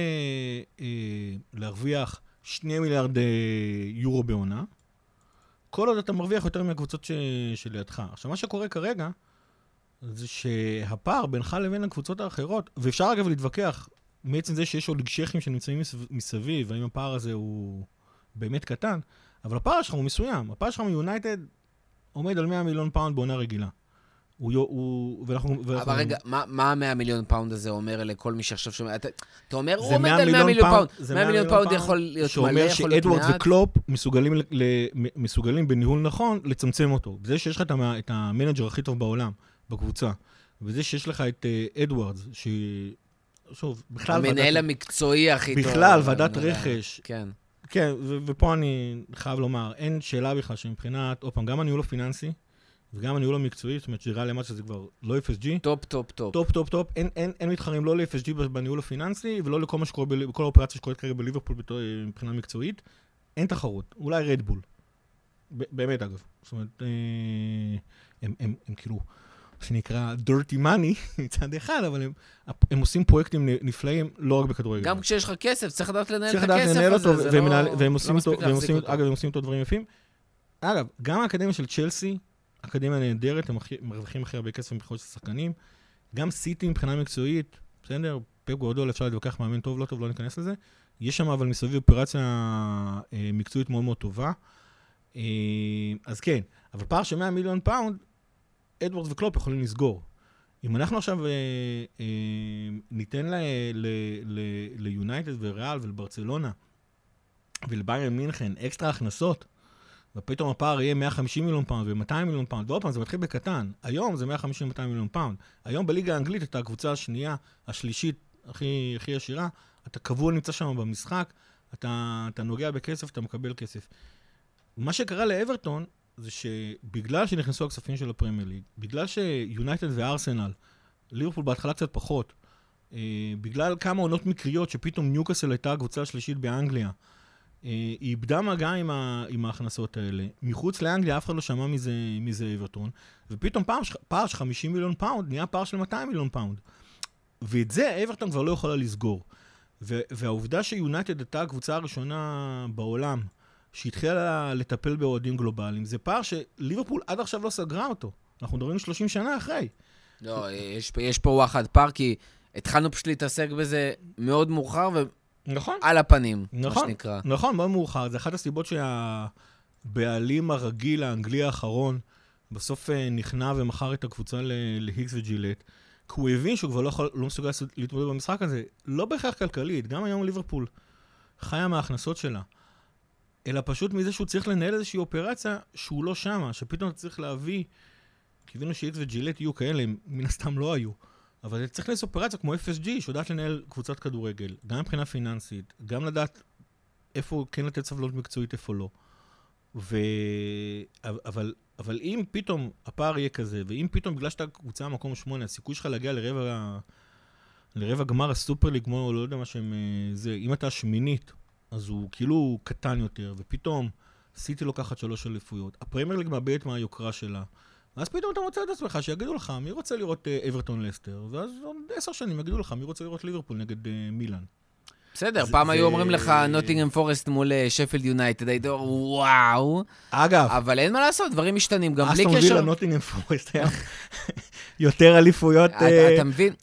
אה, להרוויח 2 מיליארד אה, יורו בעונה, כל עוד אתה מרוויח יותר מהקבוצות ש... שלידך. עכשיו, מה שקורה כרגע, זה שהפער בינך לבין הקבוצות האחרות, ואפשר אגב להתווכח מעצם זה שיש עוד גשכים שנמצאים מסב... מסביב, האם הפער הזה הוא באמת קטן, אבל הפער שלך הוא מסוים. הפער שלך מיונייטד עומד על 100 מיליון פאונד בעונה רגילה. הוא, הוא, ואנחנו, ואנחנו...
אבל רגע, מה, מה ה-100 מיליון פאונד הזה אומר לכל מי שעכשיו שומע? אתה, אתה אומר, הוא
זה
עומד
100
על 100
מיליון
פאונד.
זה
100 מיליון פאונד יכול להיות מלא,
שאומר
יכול להיות מעט.
וקלופ מסוגלים, ל, ל, מסוגלים בניהול נכון לצמצם אותו. בזה שיש לך את, המ- את המנג'ר הכי טוב בעולם בקבוצה, וזה שיש לך את אה, אדוארדס, ש... שוב, בכלל
המנהל
ועדת-
המקצועי הכי טוב.
בכלל, ועדת
יודע.
רכש.
כן.
כן, ו- ופה אני חייב לומר, אין שאלה בכלל שמבחינת, עוד פעם, גם הניהול הפיננסי וגם הניהול המקצועי, זאת אומרת שריאל למטה שזה כבר לא FSG,
top, top, top.
top, top, top. אין, אין, אין מתחרים לא ל-FSG בניהול הפיננסי ולא לכל מה שקורה, בכל האופרציה שקורית כרגע בליברפול בתור- מבחינה מקצועית. אין תחרות. אולי רדבול. באמת, אגב. זאת אומרת, אה, הם, הם, הם כאילו, מה שנקרא dirty money מצד אחד, אבל הם, הם עושים פרויקטים נפלאים לא רק בכדורגל.
גם כשיש לך כסף, צריך לדעת לנהל
צריך
את הכסף
לנהל
הזה,
אותו,
זה
והם
לא-
והם
לא
עושים
מספיק
אותו, והם
להחזיק אותו.
אגב, הם עושים אותו דברים יפים. אגב, גם האקדמיה של צ'לסי, אקדמיה נהדרת, הם מרוויחים הכי הרבה כסף מבחינות של שחקנים. גם סיטי מבחינה מקצועית, בסדר, פפ גורדול אפשר להתווכח מאמן טוב, לא טוב, לא ניכנס לזה. יש שם אבל מסביב אופרציה אה, מקצועית מאוד מאוד טובה. אה, אז כן, אבל פער של 100 מיליון פאונד, אדוארד וקלופ יכולים לסגור. אם אנחנו עכשיו אה, אה, ניתן ליונייטד וריאל ולברצלונה ולביירן מינכן אקסטרה הכנסות, ופתאום הפער יהיה 150 מיליון פאונד ו-200 מיליון פאונד, ועוד פעם, זה מתחיל בקטן. היום זה 150-200 מיליון פאונד. היום בליגה האנגלית אתה הקבוצה השנייה, השלישית, הכי, הכי עשירה, אתה קבוע נמצא שם במשחק, אתה, אתה נוגע בכסף, אתה מקבל כסף. מה שקרה לאברטון, זה שבגלל שנכנסו הכספים של הפרמייר ליג, בגלל שיונייטד וארסנל, ליברפול בהתחלה קצת פחות, אה, בגלל כמה עונות מקריות שפתאום ניוקאסל הייתה הקבוצה השלישית באנגליה, היא איבדה מגע עם, ה, עם ההכנסות האלה. מחוץ לאנגליה אף אחד לא שמע מזה, מזה אברטון, ופתאום פער, פער של 50 מיליון פאונד נהיה פער של 200 מיליון פאונד. ואת זה אברטון כבר לא יכולה לסגור. ו- והעובדה שיונייטד הייתה הקבוצה הראשונה בעולם שהתחילה לטפל באוהדים גלובליים, זה פער שליברפול עד עכשיו לא סגרה אותו. אנחנו מדברים 30 שנה אחרי.
לא, יש, יש פה וואחד פאר, כי התחלנו פשוט להתעסק בזה מאוד מאוחר
נכון.
ועל הפנים,
נכון.
מה שנקרא.
נכון, מאוד מאוחר. זה אחת הסיבות שהבעלים הרגיל האנגלי האחרון בסוף אה, נכנע ומכר את הקבוצה להיקס וג'ילט, כי הוא הבין שהוא כבר לא, יכול, לא מסוגל להתמודד במשחק הזה. לא בהכרח כלכלית, גם היום ליברפול חיה מההכנסות שלה. אלא פשוט מזה שהוא צריך לנהל איזושהי אופרציה שהוא לא שמה, שפתאום צריך להביא, קיווינו שאיקס וג'ילט יהיו כאלה, הם מן הסתם לא היו. אבל אתה צריך לעשות אופרציה כמו FSG, שיודעת לנהל קבוצת כדורגל, גם מבחינה פיננסית, גם לדעת איפה כן לתת סבלנות מקצועית, איפה לא. ו... אבל, אבל אם פתאום הפער יהיה כזה, ואם פתאום בגלל שאתה קבוצה במקום שמונה, הסיכוי שלך להגיע לרבע, לרבע גמר הסופר ליג, כמו לא יודע מה שהם... אה, זה, אם אתה שמינית, אז הוא כאילו קטן יותר, ופתאום סיטי לוקחת שלוש אליפויות, הפרמייר ליג מאבדת מהיוקרה שלה. ואז פתאום אתה מוצא את עצמך שיגידו לך, מי רוצה לראות אה, אברטון לסטר? ואז עוד עשר שנים יגידו לך, מי רוצה לראות ליברפול נגד אה, מילאן.
בסדר, פעם היו אומרים לך נוטינגהם פורסט מול אה, שפילד יונייטד, היית אומר, וואו,
אגב,
אבל אין מה לעשות, דברים משתנים, גם בלי
אסטון
קשר.
וילה, נוטינגהם פורסט היה יותר אליפויות?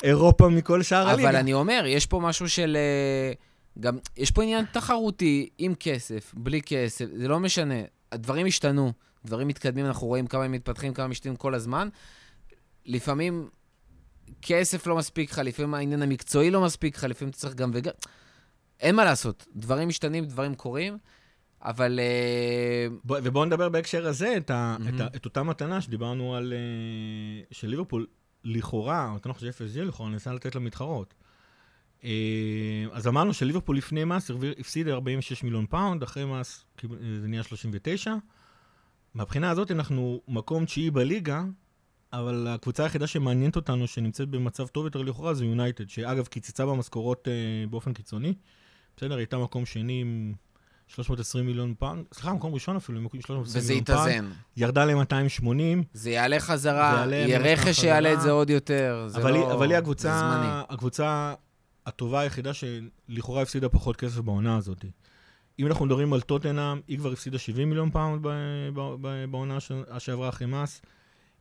אירופה מכל שאר הליגה.
אבל אני אומר, יש פה משהו של... גם, יש פה עניין תחרותי עם כסף, בלי כסף, זה לא משנה. הדברים השתנו, דברים מתקדמים, אנחנו רואים כמה הם מתפתחים, כמה משתנים כל הזמן. לפעמים כסף לא מספיק לך, לפעמים העניין המקצועי לא מספיק לך, לפעמים אתה צריך גם וגם. אין מה לעשות, דברים משתנים, דברים קורים, אבל... אה,
בוא- ובואו נדבר בהקשר הזה את, ה,
מהמם.
את, ה, את אותה מתנה שדיברנו על... אה, של ליברפול, לכאורה, או יותר נכון ש-FSG לכאורה, ניסה לתת למתחרות. אה, אז אמרנו שליברפול לפני מס הרוויר- הפסיד 46 מיליון פאונד, אחרי מס זה נהיה 39. מהבחינה הזאת אנחנו מקום תשיעי בליגה, אבל הקבוצה היחידה שמעניינת אותנו, שנמצאת במצב טוב יותר לכאורה, זה יונייטד, שאגב קיצצה במשכורות אה, באופן קיצוני. בסדר, הייתה מקום שני עם 320 מיליון פאונד, סליחה, מקום ראשון אפילו, עם 320
וזה
מיליון פאונד.
יתאזן.
ירדה ל-280,
זה יעלה
זה
חזרה,
יעלה
יהיה רכש. שיעלה את זה עוד יותר. זה
אבל,
לא...
היא, אבל היא הקבוצה. הקבוצה הטובה היחידה שלכאורה הפסידה פחות כסף בעונה הזאת. אם אנחנו מדברים על טוטנאם, היא כבר הפסידה 70 מיליון פאונד בעונה ש- שעברה אחרי מס.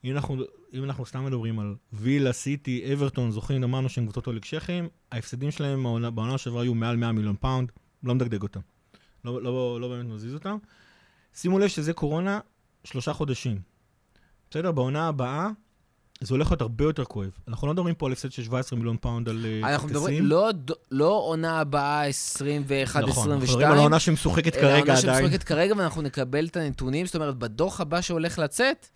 אם אנחנו, אם אנחנו סתם מדברים על וילה, סיטי, אברטון, זוכרים, אמרנו שהם קבוצות אוליגרכים, ההפסדים שלהם בעונה, שעברה היו מעל 100 מיליון פאונד, לא מדגדג אותם. לא, לא, לא באמת מזיז אותם. שימו לב שזה קורונה שלושה חודשים. בסדר? בעונה הבאה זה הולך להיות הרבה יותר כואב. אנחנו לא מדברים פה על הפסד של 17 מיליון פאונד על אה,
אנחנו מדברים,
כרטיסים.
לא, לא עונה הבאה 21,
נכון,
22.
אנחנו מדברים על העונה שמשוחקת
אלא
כרגע
העונה
עדיין.
שמשחקת כרגע, ואנחנו נקבל את הנתונים. זאת אומרת, בדוח הבא שהולך לצאת,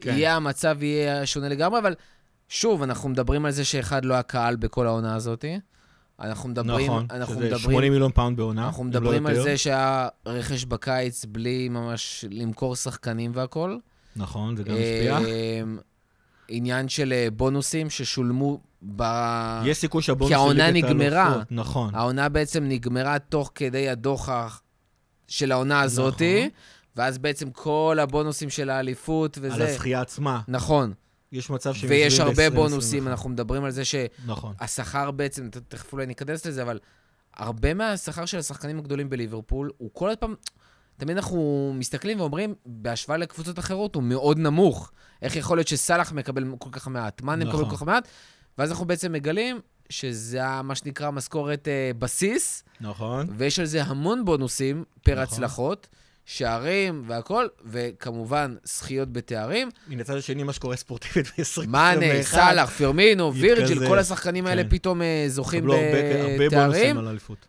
כן.
יהיה המצב יהיה שונה לגמרי, אבל שוב, אנחנו מדברים על זה שאחד לא הקהל בכל העונה הזאת. אנחנו מדברים,
נכון,
אנחנו
שזה
מדברים,
80 מיליון פאונד בעונה,
אנחנו
לא
מדברים על
יותר.
זה שהיה רכש בקיץ בלי ממש למכור שחקנים והכול.
נכון, זה גם משפיע.
עניין של אה, בונוסים ששולמו ב...
יש סיכוי שהבונוס
כי העונה
של ליגת
נגמרה.
האלופות, נכון.
העונה בעצם נגמרה תוך כדי הדוח של העונה הזאתי,
נכון.
ואז בעצם כל הבונוסים של האליפות וזה...
על הזכייה עצמה.
נכון,
יש מצב שהם
ויש הרבה בונוסים,
20-21.
אנחנו מדברים על זה
נכון.
שהשכר בעצם, ת- תכף אולי ניכנס לזה, אבל הרבה מהשכר של השחקנים הגדולים בליברפול, הוא כל פעם, תמיד אנחנו מסתכלים ואומרים, בהשוואה לקבוצות אחרות, הוא מאוד נמוך. איך יכול להיות שסאלח מקבל כל כך מעט, מאנה מקבל
נכון.
כל כך מעט, ואז אנחנו בעצם מגלים שזה מה שנקרא משכורת אה, בסיס,
נכון.
ויש על זה המון בונוסים פר
נכון.
הצלחות, שערים והכול, וכמובן זכיות בתארים.
מן הצד השני, מה שקורה ספורטיבית ב-2021.
מאנה, סאלח, פרמינו, וירג'יל. כל השחקנים האלה
כן.
פתאום אה, זוכים
קיבלו הרבה בונוסים
בתארים.
על האליפות.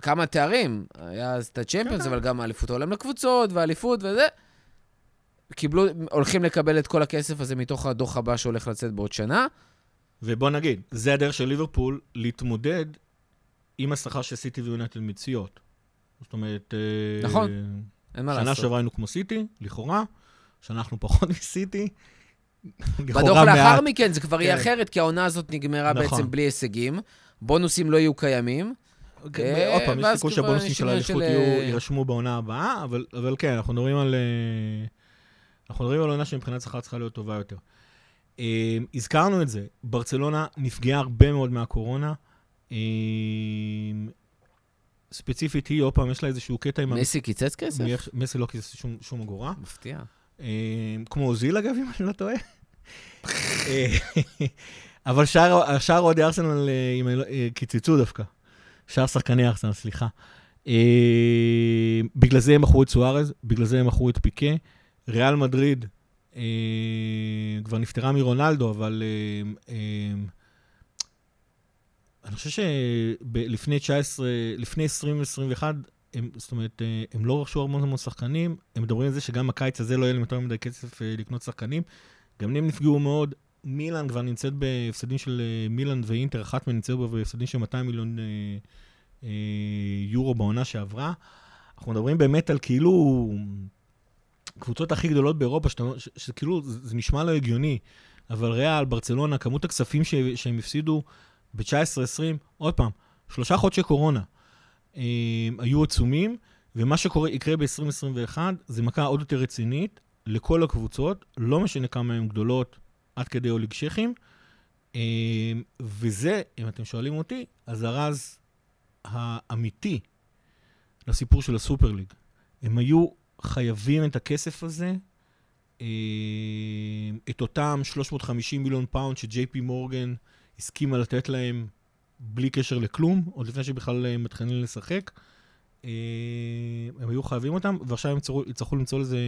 כמה תארים. היה אז את הצ'מפיונס,
כן.
אבל גם אליפות העולם לקבוצות, ואליפות וזה. קיבלו, הולכים לקבל את כל הכסף הזה מתוך הדוח הבא שהולך לצאת בעוד שנה.
ובוא נגיד, זה הדרך של ליברפול להתמודד עם השכר שסיטי ויונייטד מציעות. זאת אומרת... אה,
נכון, אין מה
שנה
לעשות.
שעברה היינו כמו סיטי, לכאורה, שנה אנחנו פחות מסיטי.
בדוח לאחר
מעט.
מכן זה כבר יהיה
כן.
אחרת, כי העונה הזאת נגמרה
נכון.
בעצם בלי הישגים. בונוסים לא יהיו קיימים.
כן, עוד פעם, יש סיכוי
כבר
שהבונוסים של האליפות
אה,
יירשמו בעונה הבאה, אבל כן, אנחנו מדברים על... אה, אנחנו מדברים על עונה שמבחינת שכר צריכה להיות טובה יותר. אה, הזכרנו את זה, ברצלונה נפגעה הרבה מאוד מהקורונה. אה, ספציפית היא, עוד פעם, יש לה איזשהו קטע עם...
מסי קיצץ כסף?
מסי לא קיצץ שום- אגורה.
מפתיע.
אה, כמו אוזיל, אגב, אם אני לא טועה. אה, אבל שאר שאר אוהדי ארסנל אה, לא- אה, קיצצו דווקא. שאר שחקני ארסנל, סליחה. אה, בגלל זה הם מכרו את סוארז, בגלל זה הם מכרו את פיקה. ריאל מדריד אה, כבר נפטרה מרונלדו, אבל אה, אני חושב שלפני 19, לפני 2021, הם, זאת אומרת, הם לא רכשו המון המון שחקנים, הם מדברים על זה שגם הקיץ הזה לא יהיה להם יותר מדי כסף לקנות שחקנים. גם הם נפגעו מאוד. מילאן כבר נמצאת בהפסדים של אה, מילאן ואינטר, אחת מהן נמצאת בהפסדים של 200 מיליון אה, אה, יורו בעונה שעברה. אנחנו מדברים באמת על כאילו קבוצות הכי גדולות באירופה, שכאילו זה, נשמע לא הגיוני, אבל ריאל, ברצלונה, כמות הכספים ש, שהם הפסידו ב-19-20, עוד פעם, שלושה חודשי קורונה, אה, היו עצומים, ומה שקורה, יקרה ב-2021, זה מכה עוד יותר רצינית לכל הקבוצות, לא משנה כמה הן גדולות, עד כדי אוליגשכים. אה, וזה, אם אתם שואלים אותי, הזרז האמיתי לסיפור של הסופר ליג. הם היו חייבים את הכסף הזה, אה, את אותם 350 מיליון פאונד שג'יי פי מורגן הסכימה לתת להם בלי קשר לכלום, עוד לפני שבכלל הם מתחילים לשחק. אה, הם היו חייבים אותם, ועכשיו הם יצטרכו למצוא לזה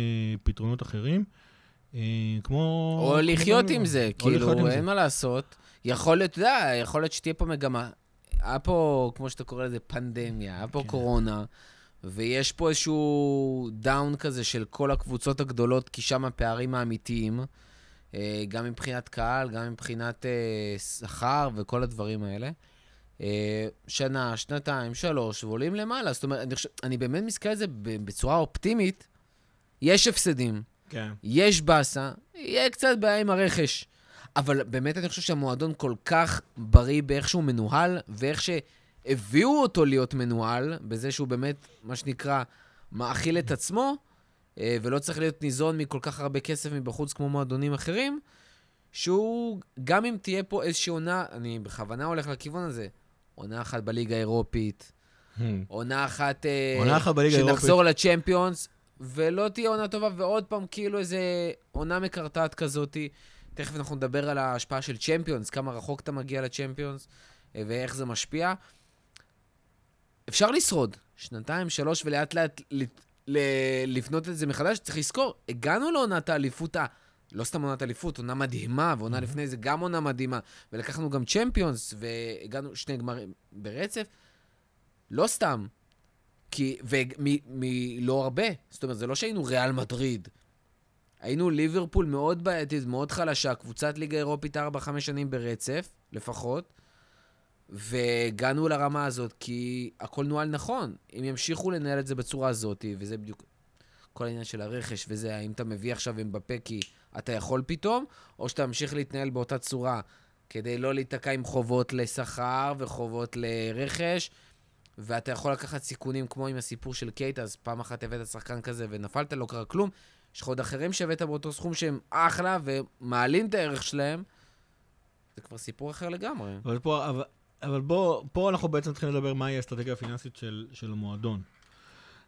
פתרונות אחרים. אה, כמו...
או לחיות עם זה, כאילו, אין מה לעשות. יכול להיות, אתה יודע, יכול להיות שתהיה פה מגמה. היה פה, כמו שאתה קורא לזה, פנדמיה, היה פה כן. קורונה, ויש פה איזשהו דאון כזה של כל הקבוצות הגדולות, כי שם הפערים האמיתיים, אה, גם מבחינת קהל, גם מבחינת שכר וכל הדברים האלה. אה, שנה, שנתיים, שלוש, ועולים למעלה. זאת אומרת, אני, חושב, אני באמת מסתכל על זה בצורה אופטימית. יש הפסדים,
כן.
יש באסה, יהיה קצת בעיה עם הרכש. אבל באמת אני חושב שהמועדון כל כך בריא באיך שהוא מנוהל, ואיך שהביאו אותו להיות מנוהל, בזה שהוא באמת, מה שנקרא, מאכיל את עצמו, אה, ולא צריך להיות ניזון מכל כך הרבה כסף מבחוץ כמו מועדונים אחרים, שהוא, גם אם תהיה פה איזושהי עונה, אני בכוונה הולך לכיוון הזה, עונה אחת בליגה האירופית, hmm. עונה אחת...
אה, עונה אחת בליגה האירופית.
שנחזור לצ'מפיונס, ולא תהיה עונה טובה, ועוד פעם כאילו איזה עונה מקרטעת כזאתי. תכף אנחנו נדבר על ההשפעה של צ'מפיונס, כמה רחוק אתה מגיע לצ'מפיונס, אה, ואיך זה משפיע. אפשר לשרוד, שנתיים, שלוש, ולאט לאט לבנות את זה מחדש. צריך לזכור, הגענו לעונת האליפות ה... לא סתם עונת אליפות, עונה מדהימה, ועונה mm-hmm. לפני זה גם עונה מדהימה, ולקחנו גם צ'מפיונס, והגענו שני גמרים ברצף. לא סתם. כי, ומלא הרבה. זאת אומרת, זה לא שהיינו ריאל מדריד. היינו ליברפול מאוד בעייתית, מאוד חלשה, קבוצת ליגה אירופית 4-5 שנים ברצף, לפחות, והגענו לרמה הזאת כי הכל נוהל נכון. אם ימשיכו לנהל את זה בצורה הזאת, וזה בדיוק כל העניין של הרכש וזה, האם אתה מביא עכשיו עם בפה כי אתה יכול פתאום, או שאתה ממשיך להתנהל באותה צורה כדי לא להיתקע עם חובות לשכר וחובות לרכש, ואתה יכול לקחת סיכונים כמו עם הסיפור של קייט, אז פעם אחת הבאת שחקן כזה ונפלת, לא קרה כלום. יש לך עוד אחרים שהבאת באותו סכום שהם אחלה ומעלים את הערך שלהם. זה כבר סיפור אחר לגמרי.
אבל פה, אבל, אבל בוא, פה אנחנו בעצם צריכים לדבר מהי האסטרטגיה הפיננסית של, של המועדון.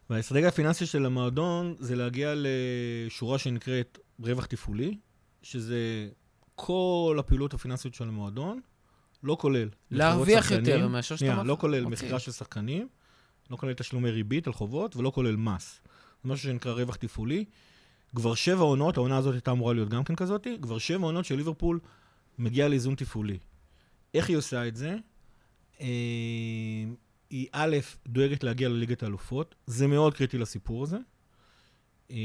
והאסטרטגיה הפיננסית של המועדון זה להגיע לשורה שנקראת רווח תפעולי, שזה כל הפעילות הפיננסית של המועדון, לא כולל.
להרוויח יותר מאשר שאתה...
לא כולל okay. אוקיי. מכירה של שחקנים, לא כולל תשלומי ריבית על חובות, ולא כולל מס. זה משהו שנקרא רווח תפעולי. כבר שבע עונות, העונה הזאת הייתה אמורה להיות גם כן כזאת, כבר שבע עונות של ליברפול מגיעה לאיזון תפעולי. איך היא עושה את זה? אה, היא א', דואגת להגיע לליגת האלופות, זה מאוד קריטי לסיפור הזה. אה,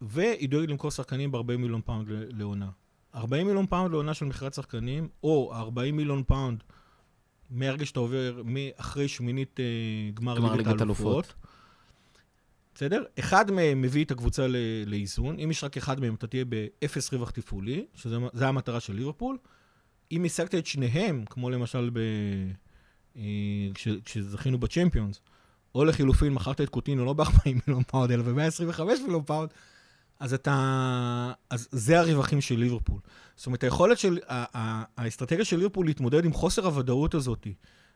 והיא דואגת למכור שחקנים ב-40 מיליון פאונד לעונה. 40 מיליון פאונד לעונה של מכירת שחקנים, או 40 מיליון פאונד מהרגע שאתה עובר אחרי שמינית אה, גמר, גמר ליגת האלופות. בסדר? אחד מהם מביא את הקבוצה לאיזון. אם יש רק אחד מהם, אתה תהיה באפס רווח תפעולי, שזה המטרה של ליברפול. אם השגת את שניהם, כמו למשל ב... אה, כשזכינו בצ'מפיונס, או לחילופין, מכרת את קוטינו לא ב-40 מיליון פאונד, אלא ב-125 מיליון פאונד, אז אתה... אז זה הרווחים של ליברפול. זאת אומרת, היכולת של... האסטרטגיה של ליברפול להתמודד עם חוסר הוודאות הזאת,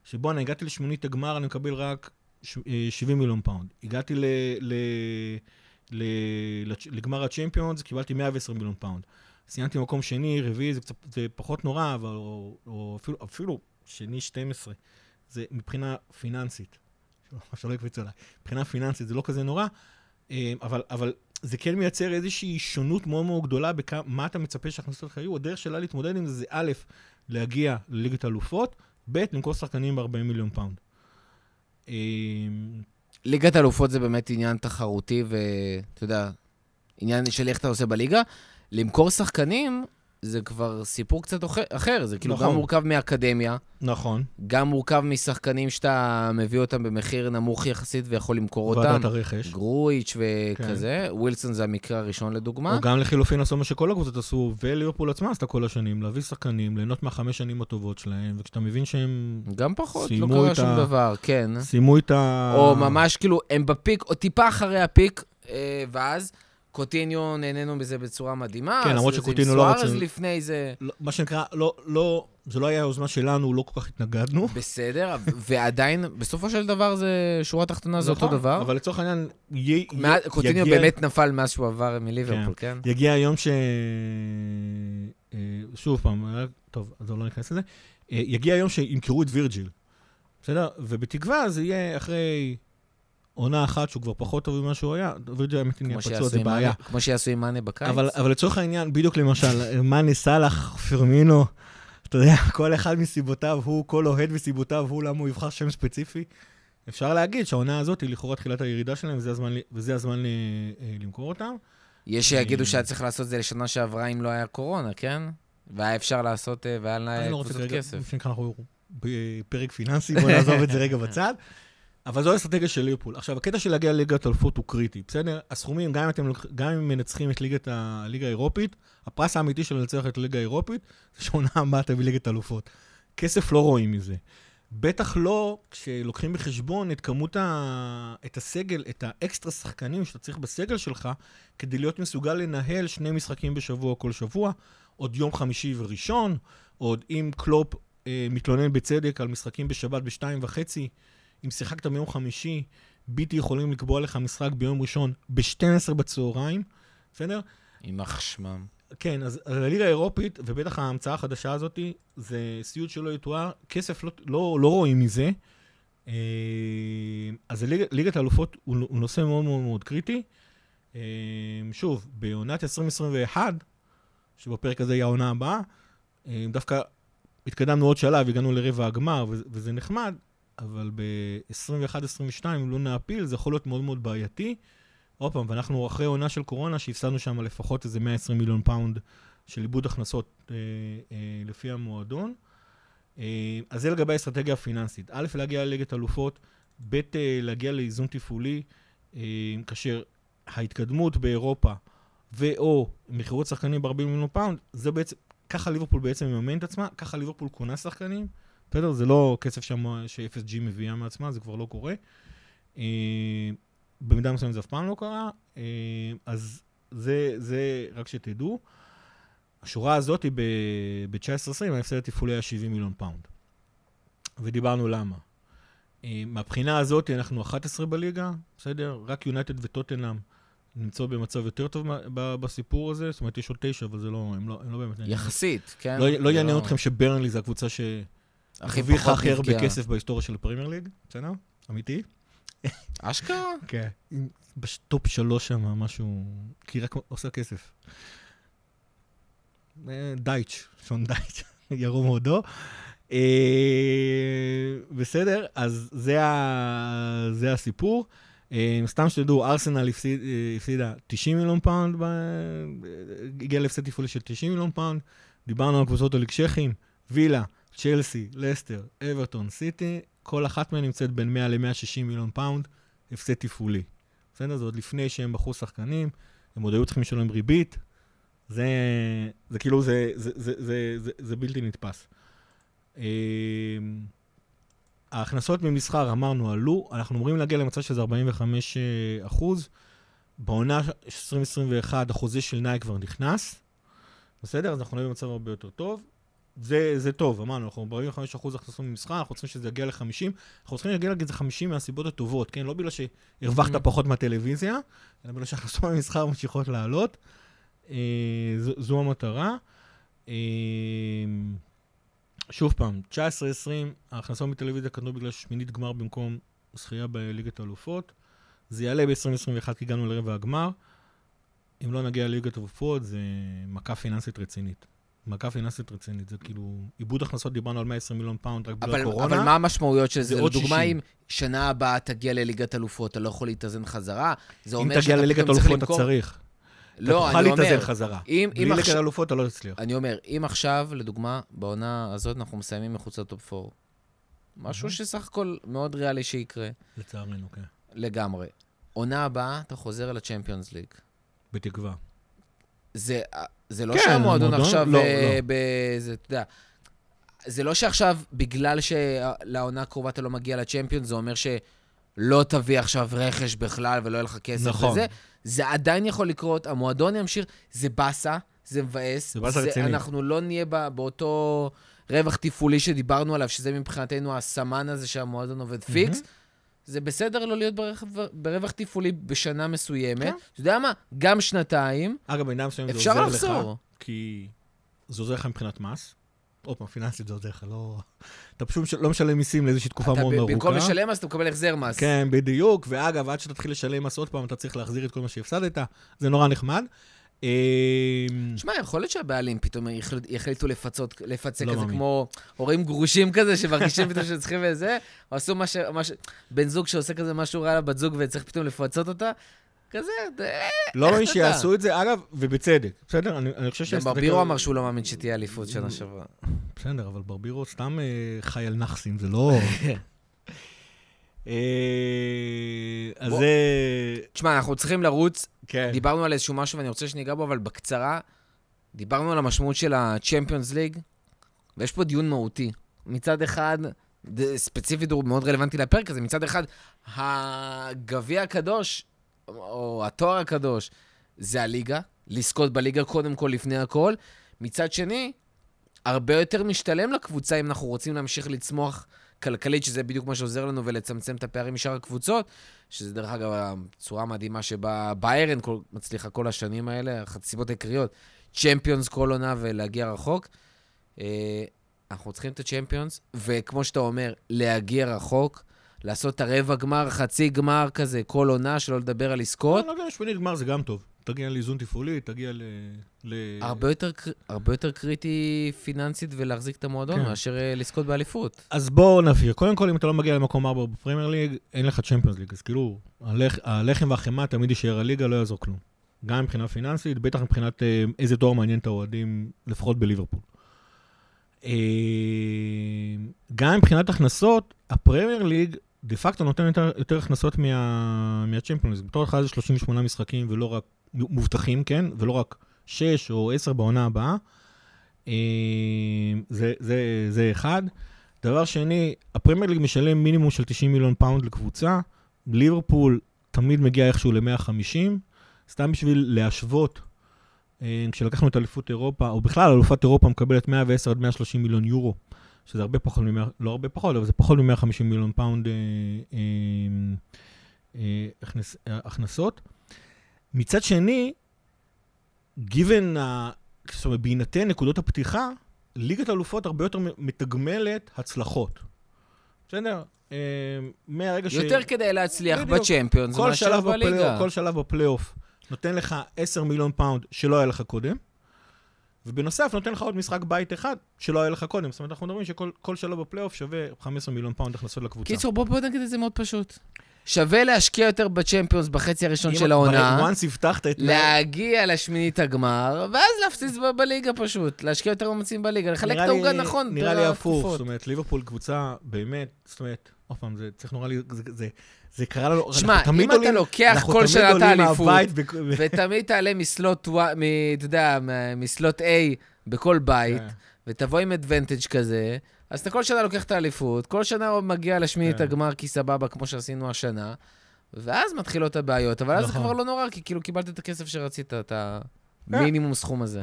שבו אני הגעתי לשמינית הגמר, אני מקבל רק 70 אה, מיליון פאונד. הגעתי ל... ל... ל... לגמר הצ'מפיונס, קיבלתי 120 מיליון פאונד. סיימתי במקום שני, רביעי, זה, קצת, זה פחות נורא, אבל או, או אפילו, אפילו שני 12, זה מבחינה פיננסית. שלא יקפץ עליי. מבחינה פיננסית זה לא כזה נורא, אה, אבל, אבל זה כן מייצר איזושהי שונות מאוד מאוד גדולה במה אתה מצפה שהכנסות שלך יהיו. הדרך שלה להתמודד עם זה זה א', להגיע לליגת האלופות, ב', למכור שחקנים ב-40 מיליון פאונד.
אה, ליגת האלופות זה באמת עניין תחרותי, ואתה יודע, עניין של איך אתה עושה בליגה. למכור שחקנים, זה כבר סיפור קצת אחר-. זה כאילו
נכון.
גם מורכב מאקדמיה,
נכון.
גם מורכב משחקנים שאתה מביא אותם במחיר נמוך יחסית ויכול למכור אותם.
ועדת הרכש.
גרויץ' וכזה. ווילסון זה המקרה הראשון לדוגמה.
או גם לחילופין לעשות מה שכל הקבוצות עשו, וליברפול עצמה עשתה כל השנים, להביא שחקנים, ליהנות מהחמש שנים הטובות שלהם, וכשאתה מבין שהם
גם פחות, לא קרה שום
ה-
דבר, כן.
סיימו את ה...
או ממש כאילו, הם בפיק, או טיפה אחרי הפיק, אה, ואז קוטיניו נהנינו בזה בצורה מדהימה.
כן,
אז
למרות שקוטיניו לא רצה-
לפני זה,
לא- מה שנקרא, לא, לא, זה לא היה יוזמה שלנו, לא כל כך התנגדנו.
בסדר, ועדיין, בסופו של דבר זה, שורה תחתונה זה אותו
נכון,
דבר.
אבל לצורך העניין, י-
מאז-
י-
קוטיניו
יגיע-
באמת נפל מאז שהוא עבר מליברפול, כן?
יגיע היום ש... אה, שוב פעם, אה, טוב, אז לא ניכנס לזה. אה, יגיע היום שימכרו את וירג'יל, בסדר? ובתקווה זה יהיה אחרי עונה אחת שהוא כבר פחות טוב ממה שהוא היה. וירג'יל האמת נהיה פצוע, זה בעיה.
מאנה- כמו שיעשו עם מאנה בקיץ.
אבל, אבל לצורך העניין, בדיוק למשל, מאני סאלח, פרמינו, אתה יודע, כל אחד מסיבותיו הוא, כל אוהד מסיבותיו הוא, למה הוא יבחר שם ספציפי. אפשר להגיד שהעונה הזאת היא לכאורה תחילת הירידה שלהם, וזה הזמן, וזה הזמן ל- אה, למכור אותם.
יש שיגידו
אה,
שהיה צריך לעשות את זה לשנה שעברה אם לא היה קורונה, כן? והיה אפשר לעשות, אה, והיה
אני
לה
לא רוצה
קבוצות
כרגע,
כסף.
לפני אנחנו בפרק פיננסי, בואו נעזוב את זה רגע בצד. אבל זו האסטרטגיה של ליברפול. עכשיו, הקטע של להגיע לליגת האלופות הוא קריטי, בסדר? הסכומים, גם אם אתם גם אם מנצחים את ליגת הליגה האירופית, הפרס האמיתי של לנצח את הליגה האירופית, זה שעונה הבאה תביא ליגת האלופות. כסף לא רואים מזה. בטח לא כשלוקחים בחשבון את כמות ה... את הסגל, את האקסטרה שחקנים שאתה צריך בסגל שלך, כדי להיות מסוגל לנהל שני משחקים בשבוע כל שבוע, עוד יום חמישי וראשון, עוד אם קלופ אה, מתלונן בצדק על משחקים בשבת בשתיים וחצי, אם שיחקת ביום חמישי, ביטי יכולים לקבוע לך משחק ביום ראשון ב-12 בצהריים, בסדר?
יימח שמם.
כן, אז הליגה האירופית, ובטח ההמצאה החדשה הזאת, זה סיוט שלא יתואר, כסף לא, לא, לא רואים מזה. אה, אז הליג, ליגת האלופות הוא, הוא נושא מאוד מאוד מאוד קריטי. אה, שוב, בעונת 2021, שבפרק הזה היא העונה הבאה, אה, דווקא התקדמנו עוד שלב, הגענו לרבע הגמר, וזה נחמד, אבל ב-21-22, אם לא נעפיל, זה יכול להיות מאוד מאוד בעייתי. עוד פעם, ואנחנו אחרי עונה של קורונה, שהפסדנו שם לפחות איזה 120 מיליון פאונד של איבוד הכנסות אה, אה, לפי המועדון. אה, אז זה לגבי האסטרטגיה הפיננסית. א', להגיע לליגת אלופות, ב', אה, להגיע לאיזון תפעולי, אה, כאשר ההתקדמות באירופה ו/או מכירות שחקנים ב-40 מיליון פאונד, זה בעצם, ככה ליברפול בעצם מממן את עצמה, ככה ליברפול קונה שחקנים. בסדר? זה לא כסף ש-FSG מביאה מעצמה, זה כבר לא קורה. אה, במידה מסוימת זה אף פעם לא קרה, אה, אז זה, זה רק שתדעו. השורה הזאת היא ב-19-20, ההפסד התפעולי היה 70 מיליון פאונד. ודיברנו למה. אה, מהבחינה הזאת אנחנו 11 בליגה, בסדר? רק יונייטד וטוטנאם נמצאות במצב יותר טוב בסיפור הזה, זאת אומרת, יש עוד תשע, אבל זה לא, הם לא, הם לא באמת...
יחסית, כן?
לא, לא יעניין אתכם שברנלי זה הקבוצה
הכי
שהרוויחה
פחות
הכי הרבה. כסף בהיסטוריה של הפרמייר ליג, בסדר? אמיתי?
אשכרה?
כן. בטופ שלוש שם, משהו... כי רק עושה כסף. אה, דייטש, שון דייטש, ירום הודו. אה, בסדר, אז זה, הסיפור. אה, סתם שתדעו, ארסנל הפסיד, הפסידה 90 מיליון פאונד. הגיע להפסד תפעולי של 90 מיליון פאונד. דיברנו על קבוצות הליגשכים, וילה, צ'לסי, לסטר, אברטון, סיטי, כל אחת מהן נמצאת בין 100 ל-160 מיליון פאונד, הפסד תפעולי. בסדר? זה עוד לפני שהם בחרו שחקנים, הם עוד היו צריכים לשלם ריבית. זה, זה כאילו, זה, זה, זה, זה, זה, זה בלתי נתפס. אה, ההכנסות ממסחר, אמרנו, עלו, אנחנו אמורים להגיע למצב שזה 45 אה, אחוז. בעונה 2021 החוזה של נייק כבר נכנס, בסדר? אז אנחנו נהיה במצב הרבה יותר טוב. זה, זה טוב, אמרנו, אנחנו ב-45% אחוז הכנסות ממסחר, אנחנו רוצים שזה יגיע ל-50, אנחנו צריכים להגיע לזה 50 מהסיבות הטובות, כן? לא בגלל שהרווחת
מהמ.
פחות מהטלוויזיה, אלא בגלל שהכנסות ממסחר ממשיכות לעלות. אה, זו, זו המטרה. אה, שוב פעם, 19-20, ההכנסות מטלוויזיה קטנו בגלל שמינית גמר במקום זכייה בליגת האלופות. זה יעלה ב-2021 כי הגענו לרבע הגמר. אם לא נגיע לליגת האלופות, זה מכה פיננסית רצינית. מכה פיננסית רצינית, זה כאילו, איבוד הכנסות, דיברנו על 120 מיליון פאונד רק בגלל
אבל,
קורונה.
אבל מה המשמעויות של
זה
זה? לדוגמה,
60.
אם שנה הבאה תגיע לליגת אלופות, אתה לא יכול להתאזן חזרה? זה
אם
אומר
תגיע
שאתה
לליגת
פתאום צריך
האלופות, אתה
למכור-
צריך.
לא,
תוכל
אני אומר,
להתאזן חזרה.
אם,
בלי
אם עכשיו...
אלופות אתה לא תצליח.
אני אומר, אם עכשיו, לדוגמה, בעונה הזאת אנחנו מסיימים מחוץ לטופ 4, משהו שסך הכל מאוד ריאלי שיקרה,
לצערנו, כן.
לגמרי. עונה הבאה, אתה חוזר לצ'מפיונס ליג.
בתקווה.
זה, זה לא
כן,
שהמועדון
המועדון-
עכשיו...
לא,
אה,
לא.
באיזה, אתה יודע, זה לא שעכשיו, בגלל שלעונה הקרובה אתה לא מגיע לצ'מפיונס, זה אומר שלא תביא עכשיו רכש בכלל ולא יהיה לך כסף
נכון.
וזה. זה עדיין יכול לקרות, המועדון ימשיך, זה באסה, זה מבאס.
זה באסה רצינית.
אנחנו לא נהיה בא- באותו רווח תפעולי שדיברנו עליו, שזה מבחינתנו הסמן הזה שהמועדון עובד פיקס. זה בסדר לא להיות ברווח, ברווח תפעולי בשנה מסוימת.
כן.
אתה יודע מה? גם שנתיים,
אגב, בעניין מסוים זה
אפשר
עוזר לך. כי זה עוזר לך מבחינת מס. עוד פעם, פיננסית זה עוזר לך, לא... אתה פשוט לא משלם מיסים לאיזושהי תקופה מאוד ארוכה.
במקום לשלם מס, אתה מקבל החזר מס.
כן, בדיוק. ואגב, עד שתתחיל לשלם מס עוד פעם, אתה צריך להחזיר את כל מה שהפסדת. זה נורא נחמד. אה,
שמע, יכול להיות שהבעלים פתאום יחל- יחליטו לפצות, לפצה
לא
כזה,
מאמין.
כמו הורים גרושים כזה, שמרגישים פתאום שצריכים איזה, או עשו מה ש... בן זוג שעושה כזה משהו רע לבת זוג וצריך פתאום לפצות אותה, כזה,
לא מאמין שיעשו את זה, אגב, ובצדק. בסדר? אני אני חושב
גם
שהאסטרטגיה-
ברבירו אמר שהוא לא מאמין שתהיה אליפות שנה שעברה.
בסדר, אבל ברבירו סתם אה, חי על נאחסים, זה לא... אה, אז. זה...
תשמע, אנחנו צריכים לרוץ,
כן.
דיברנו על איזשהו משהו ואני רוצה שניגע בו, אבל בקצרה, דיברנו על המשמעות של ה-Champions League, ויש פה דיון מהותי. מצד אחד, ספציפית הוא מאוד רלוונטי לפרק הזה, מצד אחד, הגביע הקדוש, או התואר הקדוש, זה הליגה, לזכות בליגה קודם כל, לפני הכל. מצד שני, הרבה יותר משתלם לקבוצה אם אנחנו רוצים להמשיך לצמוח כלכלית, שזה בדיוק מה שעוזר לנו, ולצמצם את הפערים משאר הקבוצות, שזה דרך אגב הצורה המדהימה שבה ביירן כל, מצליחה כל השנים האלה, אחת הסיבות העיקריות, צ'מפיונס כל עונה ולהגיע רחוק. אה, אנחנו צריכים את הצ'מפיונס, וכמו שאתה אומר, להגיע רחוק, לעשות את הרבע גמר, חצי גמר כזה, כל עונה, שלא לדבר על עסקות.
לא יודע, שמינית גמר זה גם טוב. תגיע לאיזון תפעולי, תגיע ל... ל-
הרבה יותר, הרבה יותר קריטי פיננסית ולהחזיק את המועדון
כן.
מאשר אה, לזכות באליפות.
אז בואו נבהיר. קודם כל, אם אתה לא מגיע למקום 4 בפרמייר ליג, אין לך צ'מפיונס ליג. אז כאילו, הלח, הלחם והחמאה תמיד יישאר הליגה, לא יעזור כלום. גם מבחינה פיננסית, בטח מבחינת אה, איזה תואר מעניין את האוהדים, לפחות בליברפול. אה, גם מבחינת הכנסות, הפרמייר ליג דה פקטו נותן יותר, יותר הכנסות מה, מהצ'מפיונס. בתור אחד זה 38 משחקים ולא רק, מובטחים, כן? ולא רק 6 או 10 בעונה הבאה. אה, זה, זה, זה אחד. דבר שני, הפרמייר ליג משלם מינימום של 90 מיליון פאונד לקבוצה, ליברפול תמיד מגיע איכשהו ל-150, סתם בשביל להשוות, אה, כשלקחנו את אליפות אירופה, או בכלל אלופת אירופה מקבלת 110 עד 130 מיליון יורו, שזה הרבה פחות מ... לא הרבה פחות, אבל זה פחות מ-150 מיליון פאונד אה, אה, אה, הכנס, אה, הכנסות. מצד שני, ה... זאת אומרת, בהינתן נקודות הפתיחה, ליגת האלופות הרבה יותר מתגמלת הצלחות. בסדר? אה, מהרגע ש...
יותר כדי להצליח. בצ'מפיונס מאשר בליגה.
כל שלב בפלייאוף נותן לך 10 מיליון פאונד שלא היה לך קודם, ובנוסף נותן לך עוד משחק בית אחד שלא היה לך קודם. זאת אומרת, אנחנו מדברים שכל כל שלב בפלייאוף שווה 15 מיליון פאונד הכנסות לקבוצה.
קיצור, בוא בוא נגיד את זה מאוד פשוט. שווה להשקיע יותר בצ'מפיונס בחצי הראשון של העונה,
once הבטחת את...
להגיע לשמינית הגמר, ואז להפציץ בליגה פשוט. להשקיע יותר מאמצים בליגה, לחלק את העוגה נכון.
נראה לי הפוך. זאת אומרת, ליברפול קבוצה באמת, זאת אומרת, עוד פעם, זה צריך נורא לי... זה- זה- זה קרה לנו...
שמע, אם אתה
עולים-
לוקח
אנחנו
כל
עולים
האליפות,
ב-
ותמיד תעלה מסלוט, ווא- מ- אתה יודע, מסלוט A בכל בית,
כן.
ותבוא עם אדוונטג' כזה, אז אתה כל שנה לוקח את האליפות, כל שנה מגיע לשמינית
כן.
הגמר כי סבבה, כמו שעשינו השנה, ואז מתחילות הבעיות, אבל אז זה
נכון.
כבר לא נורא, כי כאילו קיבלת את הכסף שרצית, את
כן.
המינימום סכום הזה.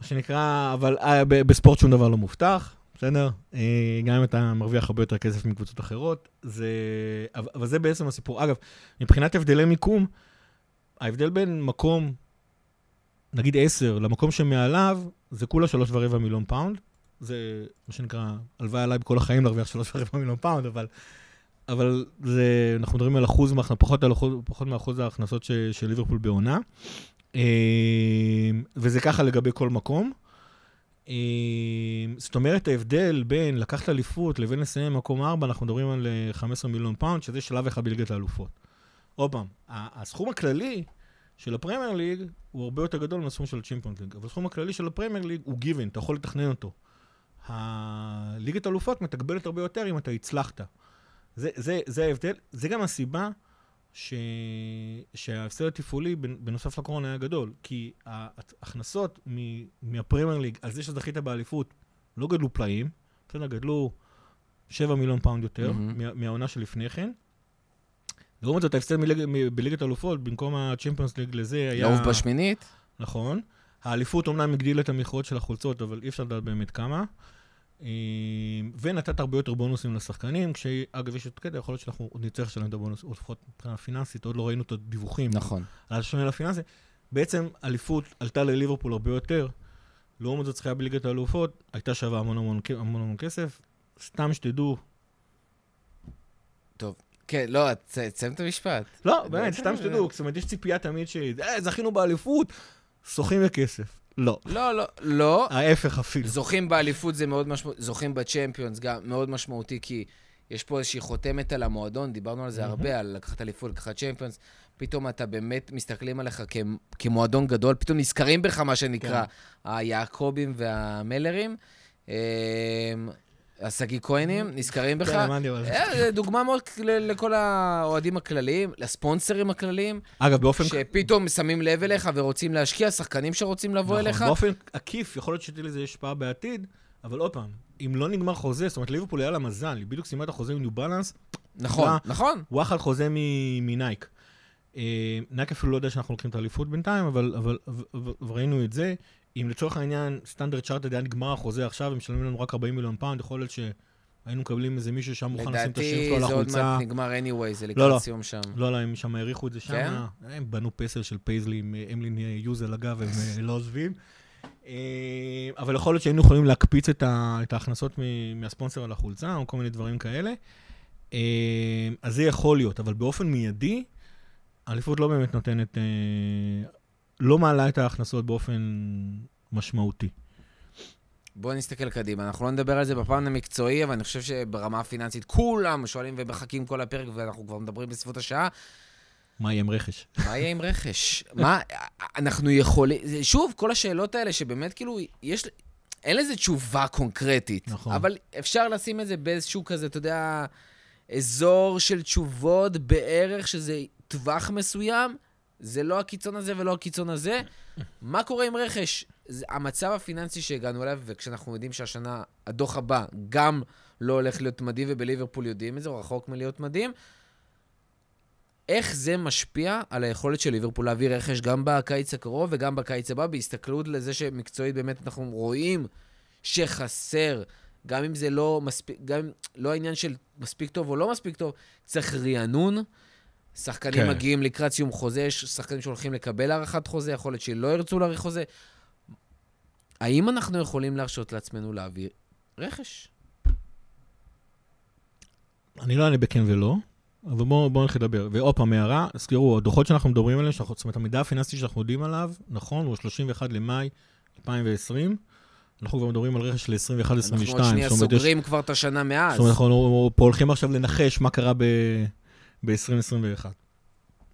מה שנקרא, אבל אה, בספורט שום דבר לא מובטח, בסדר? אה, גם אם אתה מרוויח הרבה יותר כסף מקבוצות אחרות, זה... אבל זה בעצם הסיפור. אגב, מבחינת הבדלי מיקום, ההבדל בין מקום, נגיד 10, למקום שמעליו, זה כולה שלוש ורבע מיליון פאונד. זה מה שנקרא, הלוואי עליי בכל החיים להרוויח שלוש ורבע מיליון פאונד, אבל... אבל זה, אנחנו מדברים על אחוז, פחות, על אחוז, פחות מאחוז ההכנסות ש, של ליברפול בעונה. אה, וזה ככה לגבי כל מקום. אה, זאת אומרת, ההבדל בין לקחת אליפות לבין לסיים במקום 4, אנחנו מדברים על אה, 15 מיליון פאונד, שזה שלב אחד בליגת האלופות. עוד פעם, הסכום הכללי של הפרמייר ליג הוא הרבה יותר גדול מהסכום של הצ'ימפיונס ליג, אבל הסכום הכללי של הפרמייר ליג הוא given, אתה יכול לתכנן אותו. הליגת האלופות מתגמלת הרבה יותר אם אתה הצלחת. זה, זה, זה ההבדל, זה גם הסיבה ש... שההפסד התפעולי בנוסף לקורונה היה גדול, כי ההכנסות מהפרמייר ליג על זה שזכית באליפות לא גדלו פלאים, בסדר, גדלו 7 מיליון פאונד יותר mm-hmm. מהעונה שלפני כן. לעומת זאת, ההפסד בליגת האלופות, במקום הצ'מפיונס ליג לזה היה...
לעוף בשמינית.
נכון. האליפות אומנם הגדילה את המכירות של החולצות, אבל אי אפשר לדעת באמת כמה. אה, ונתת הרבה יותר בונוסים לשחקנים, כשאגב, יש את קטע, יכול להיות שאנחנו עוד נצטרך לשלם את הבונוס, או לפחות מבחינה פיננסית, עוד לא ראינו את הדיווחים.
נכון.
על השנה הפיננסית. בעצם אליפות עלתה לליברפול הרבה יותר. לעומת זאת, זכייה בליגת האלופות, הייתה שווה המון המון, המון המון כסף. סתם שתדעו.
טוב. כן, לא, תסיים את המשפט.
לא, באמת, סתם שתדעו, זאת אומרת, יש ציפייה תמיד ש... אה, זכינו באליפות, זוכים בכסף. לא.
לא, לא, לא.
ההפך אפילו.
זוכים באליפות זה מאוד משמעותי, זוכים בצ'מפיונס גם מאוד משמעותי, כי יש פה איזושהי חותמת על המועדון, דיברנו על זה הרבה, על לקחת אליפות, לקחת צ'מפיונס. פתאום אתה באמת מסתכלים עליך כ- כמועדון גדול, פתאום נזכרים בך, מה שנקרא, כן. היעקבים והמלרים. השגיא כהנים, נזכרים בך. כן,
האמנתי על זה. אה,
דוגמה מאוד לכל האוהדים הכלליים, לספונסרים הכלליים.
אגב, באופן...
שפתאום שמים לב אליך ורוצים להשקיע, שחקנים שרוצים לבוא נכון, אליך.
באופן עקיף, יכול להיות שתהיה לזה השפעה בעתיד, אבל עוד פעם, אם לא נגמר חוזה, זאת אומרת, ליברפול היה לה מזל, היא בדיוק סיימה את החוזה עם ניו בלנס.
נכון, נכון.
הוא אחל חוזה מנייק. אה, נייק אפילו לא יודע שאנחנו לוקחים את האליפות בינתיים, אבל ראינו את זה. אם לצורך העניין סטנדרד צ'ארטרד היה נגמר החוזה עכשיו, הם משלמים לנו רק 40 מיליון פאונד, יכול להיות שהיינו מקבלים איזה מישהו שם מוכן לשים את השם שלו על החולצה.
לדעתי זה עוד מעט נגמר anyway, זה לקראת
לא, לא.
סיום שם.
לא, לא, הם שם העריכו את זה שם. כן? הם בנו פסל של פייזלי עם אמלין יוז, אגב, הם אה, לא עוזבים. אה, אבל יכול להיות שהיינו יכולים להקפיץ את, ה, את ההכנסות מהספונסר על החולצה, או כל מיני דברים כאלה. אה, אז זה יכול להיות, אבל באופן מיידי, האליפות לא באמת נותנת לא מעלה את ההכנסות באופן משמעותי.
בואו נסתכל קדימה. אנחנו לא נדבר על זה בפן המקצועי, אבל אני חושב שברמה הפיננסית כולם שואלים ומחכים כל הפרק, ואנחנו כבר מדברים בסביבות השעה.
מה יהיה עם רכש?
מה יהיה עם רכש? מה, אנחנו יכולים... שוב, כל השאלות האלה שבאמת כאילו, יש... אין לזה תשובה קונקרטית.
נכון.
אבל אפשר לשים את זה באיזשהו כזה, אתה יודע, אזור של תשובות בערך, שזה טווח מסוים, זה לא הקיצון הזה ולא הקיצון הזה. מה קורה עם רכש? זה המצב הפיננסי שהגענו אליו, וכשאנחנו יודעים שהשנה, הדוח הבא, גם לא הולך להיות מדהים, ובליברפול יודעים את זה, הוא רחוק מלהיות מדהים. איך זה משפיע על היכולת של ליברפול להביא רכש גם בקיץ הקרוב וגם בקיץ הבא, בהסתכלות לזה שמקצועית באמת אנחנו רואים שחסר, גם אם זה לא מספיק, גם אם לא העניין של מספיק טוב או לא מספיק טוב, צריך רענון. שחקנים כן. מגיעים לקראת סיום חוזה, יש שחקנים שהולכים לקבל הארכת חוזה, יכול להיות שלא ירצו להאריך חוזה. האם אנחנו יכולים להרשות לעצמנו להעביר רכש?
אני לא אענה בכן ולא, אבל בואו בוא נלך לדבר. ועוד פעם, הערה, תזכרו, הדוחות שאנחנו מדברים עליהם, זאת אומרת, המידע הפיננסי שאנחנו יודעים עליו, נכון, הוא 31 למאי 2020. אנחנו כבר מדברים על רכש ל-21-22. אנחנו
עוד שנייה סוגרים יש... כבר את השנה מאז.
זאת אומרת, אנחנו פה הולכים עכשיו לנחש מה קרה ב... ב-2021.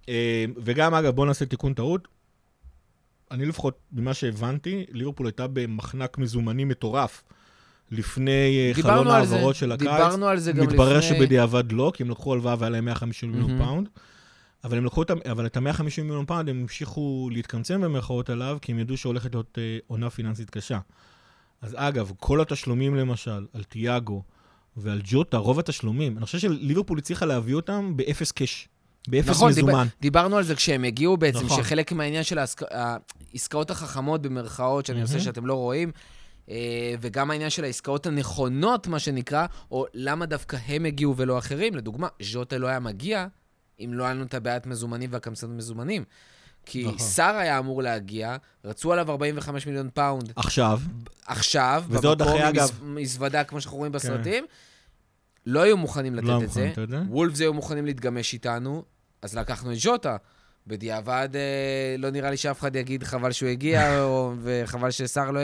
אה, וגם, אגב, בואו נעשה תיקון טעות. אני לפחות, ממה שהבנתי, ליברפול הייתה במחנק מזומנים מטורף לפני אה, חלון העברות של הקיץ.
דיברנו על זה גם
לפני... מתברר שבדיעבד לא, כי הם לקחו הלוואה והיה להם 150 מיליון mm-hmm. פאונד. אבל הם לקחו אבל את ה-150 מיליון פאונד, הם המשיכו להתקמצם במרכאות עליו, כי הם ידעו שהולכת להיות אה, עונה פיננסית קשה. אז אגב, כל התשלומים למשל, על תיאגו, ועל ג'וטה, רוב התשלומים, אני חושב שליברפול הצליחה להביא אותם באפס cash. באפס נכון, מזומן. נכון,
דיבר, דיברנו על זה כשהם הגיעו בעצם, נכון. שחלק מהעניין של העסקאות החכמות במרכאות, שאני mm-hmm. עושה שאתם לא רואים, אה, וגם העניין של העסקאות הנכונות, מה שנקרא, או למה דווקא הם הגיעו ולא אחרים. לדוגמה, ז'וטה לא היה מגיע אם לא היה לנו את הבעיית מזומנים והקמצנות מזומנים. כי נכון. סאר היה אמור להגיע, רצו עליו 45 מיליון פאונד.
עכשיו.
עכשיו,
וזה עוד אחרי, אגב.
מזוודה, כמו שאנחנו רואים בסרטים. כן. לא היו מוכנים לתת לא את זה. וולפס היו מוכנים להתגמש איתנו, אז לקחנו את ז'וטה. בדיעבד, אה, לא נראה לי שאף אחד יגיד חבל שהוא הגיע, או, וחבל שסאר לא...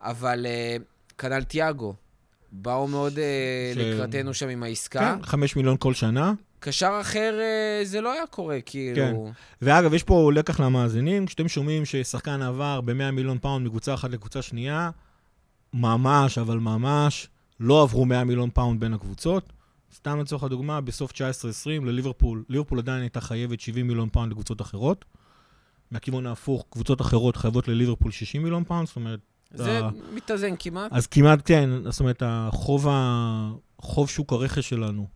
אבל אה, כנ"ל תיאגו. באו מאוד אה, ש... לקראתנו שם עם העסקה.
כן, חמש מיליון כל שנה.
קשר אחר אה, זה לא היה קורה, כאילו...
ואגב, יש פה לקח למאזינים, כשאתם שומעים ששחקן עבר ב-100 מיליון פאונד מקבוצה אחת לקבוצה שנייה, ממש, אבל ממש, לא עברו 100 מיליון פאונד בין הקבוצות. סתם לצורך הדוגמה, בסוף 19-20 לליברפול, ליברפול עדיין הייתה חייבת 70 מיליון פאונד לקבוצות אחרות. מהכיוון ההפוך, קבוצות אחרות חייבות לליברפול 60 מיליון פאונד, זאת אומרת...
זה
ה-
מתאזן כמעט.
אז כמעט כן, זאת אומרת, החוב, ה... חוב שוק הרכש שלנו,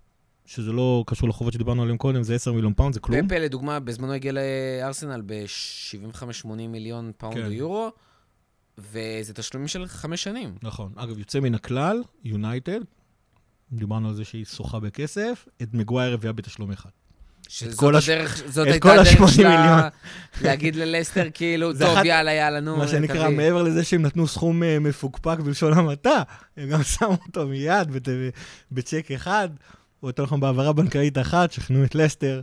שזה לא קשור לחובות שדיברנו עליהם קודם, זה 10 מיליון פאונד, זה כלום.
פפה, לדוגמה, בזמנו הגיע לארסנל ב-75-80 מיליון פאונד
כן.
או יורו, וזה תשלומים של חמש שנים.
נכון. אגב, יוצא מן הכלל, יונייטד, דיברנו על זה שהיא שוחה בכסף, את מגווייר הביאה בתשלום אחד.
שזאת
כל הש-
הדרך, זאת
את
הייתה הדרך
ה-80
שלה. להגיד ללסטר, כאילו, טוב,
אחת-
יאללה, יאללה, נו,
מה שנקרא,
תביא."
מעבר לזה שהם נתנו סכום אה, מפוקפק בלשון המעטה, הם גם שמו אותו מיד בצ'ק אחד, או יותר נכון בהעברה בנקאית אחת, שכנעו את לסטר,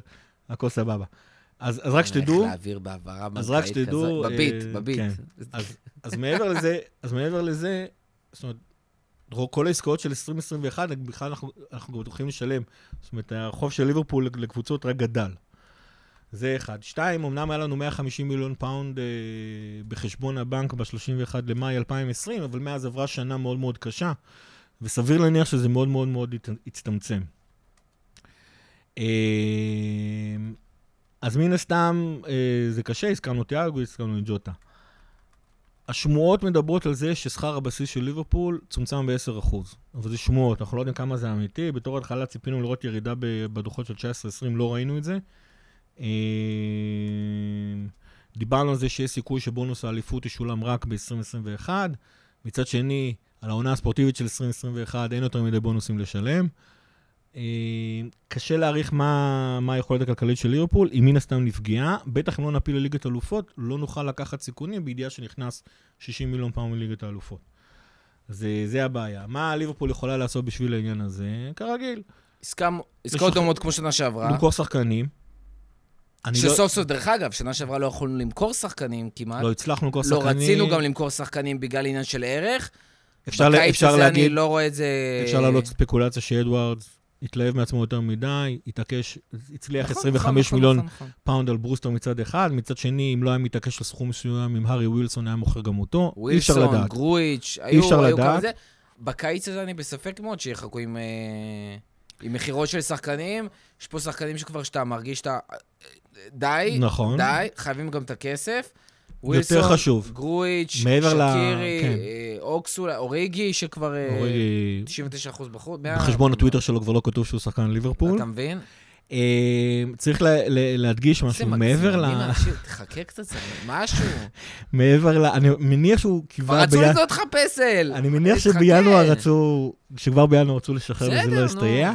הכל סבבה. אז, אז רק שתדעו,
איך להעביר בהעברה בנקאית
שתדעו,
כזאת, בביט,
אה,
בביט.
כן. אז, אז מעבר לזה, אז מעבר לזה, זאת אומרת, כל העסקאות של 2021, בכלל אנחנו, אנחנו גם הולכים לשלם. זאת אומרת, החוב של ליברפול לקבוצות רק גדל. זה אחד. שתיים, אמנם היה לנו 150 מיליון פאונד אה, בחשבון הבנק ב-31 למאי 2020, אבל מאז עברה שנה מאוד מאוד קשה, וסביר להניח שזה מאוד מאוד מאוד הצטמצם. אה, אז מן הסתם אה, זה קשה, הזכרנו את תיאגו, הזכרנו את ג'וטה. השמועות מדברות על זה ששכר הבסיס של ליברפול צומצם ב-10%. אבל זה שמועות, אנחנו לא יודעים כמה זה אמיתי. בתור התחלה ציפינו לראות ירידה בדוחות של 19-20, לא ראינו את זה. אה, דיברנו על זה שיש סיכוי שבונוס האליפות ישולם רק ב-2021. מצד שני, על העונה הספורטיבית של 2021 אין יותר מדי בונוסים לשלם. אה, קשה להעריך מה, מה היכולת הכלכלית של ליברפול, היא מן הסתם נפגעה. בטח אם לא נפיל לליגת אלופות, לא נוכל לקחת סיכונים בידיעה שנכנס 60 מיליון פעם לליגת האלופות. זה, זה הבעיה. מה ליברפול יכולה לעשות בשביל העניין הזה? כרגיל,
עסקאות דומות כמו שנה שעברה.
למכור שחקנים. אני לא,
שסוף סוף, דרך אגב, שנה שעברה לא יכולנו למכור שחקנים כמעט.
לא הצלחנו למכור
לא
שחקנים.
רצינו גם למכור שחקנים בגלל עניין של ערך.
אפשר,
בקיץ
אפשר
הזה
להגיד,
אני לא רואה את זה...
אפשר להעלות ספקולציה שאדוארדס התלהב מעצמו יותר מדי, התעקש, הצליח
נכון,
25
נכון,
מיליון
נכון, נכון.
פאונד על ברוסטר מצד אחד, מצד שני, אם לא היה מתעקש על סכום מסוים עם הארי ווילסון, היה מוכר גם אותו. אי אפשר
ווילסון,
לדעת.
גרויץ',
אי
היו
אפשר
היו כמה. זה. בקיץ הזה אני בספק מאוד שיחכו עם, אה, עם מכירות של שחקנים. יש פה שחקנים שכבר שאתה מרגיש שאתה... די,
נכון.
די, חייבים גם את הכסף.
יותר חשוב.
גרויץ',
מעבר ל-
שקירי,
כן.
אה, אוקסולה, אוריגי, שכבר אה,
אוריגי,
99% בחוץ.
בחשבון הטוויטר שלו כבר לא כתוב שהוא שחקן ליברפול.
אתה מבין?
אה, צריך לה- לה- להדגיש משהו, מעבר ל...
תחכה קצת, משהו.
מעבר ל... אני מניח שהוא
כבר רצו. לקנות לך פסל.
אני מניח. שבינואר רצו... שכבר בינואר רצו לשחרר וזה
בסדר,
לא
נו.
הסתייע. אה,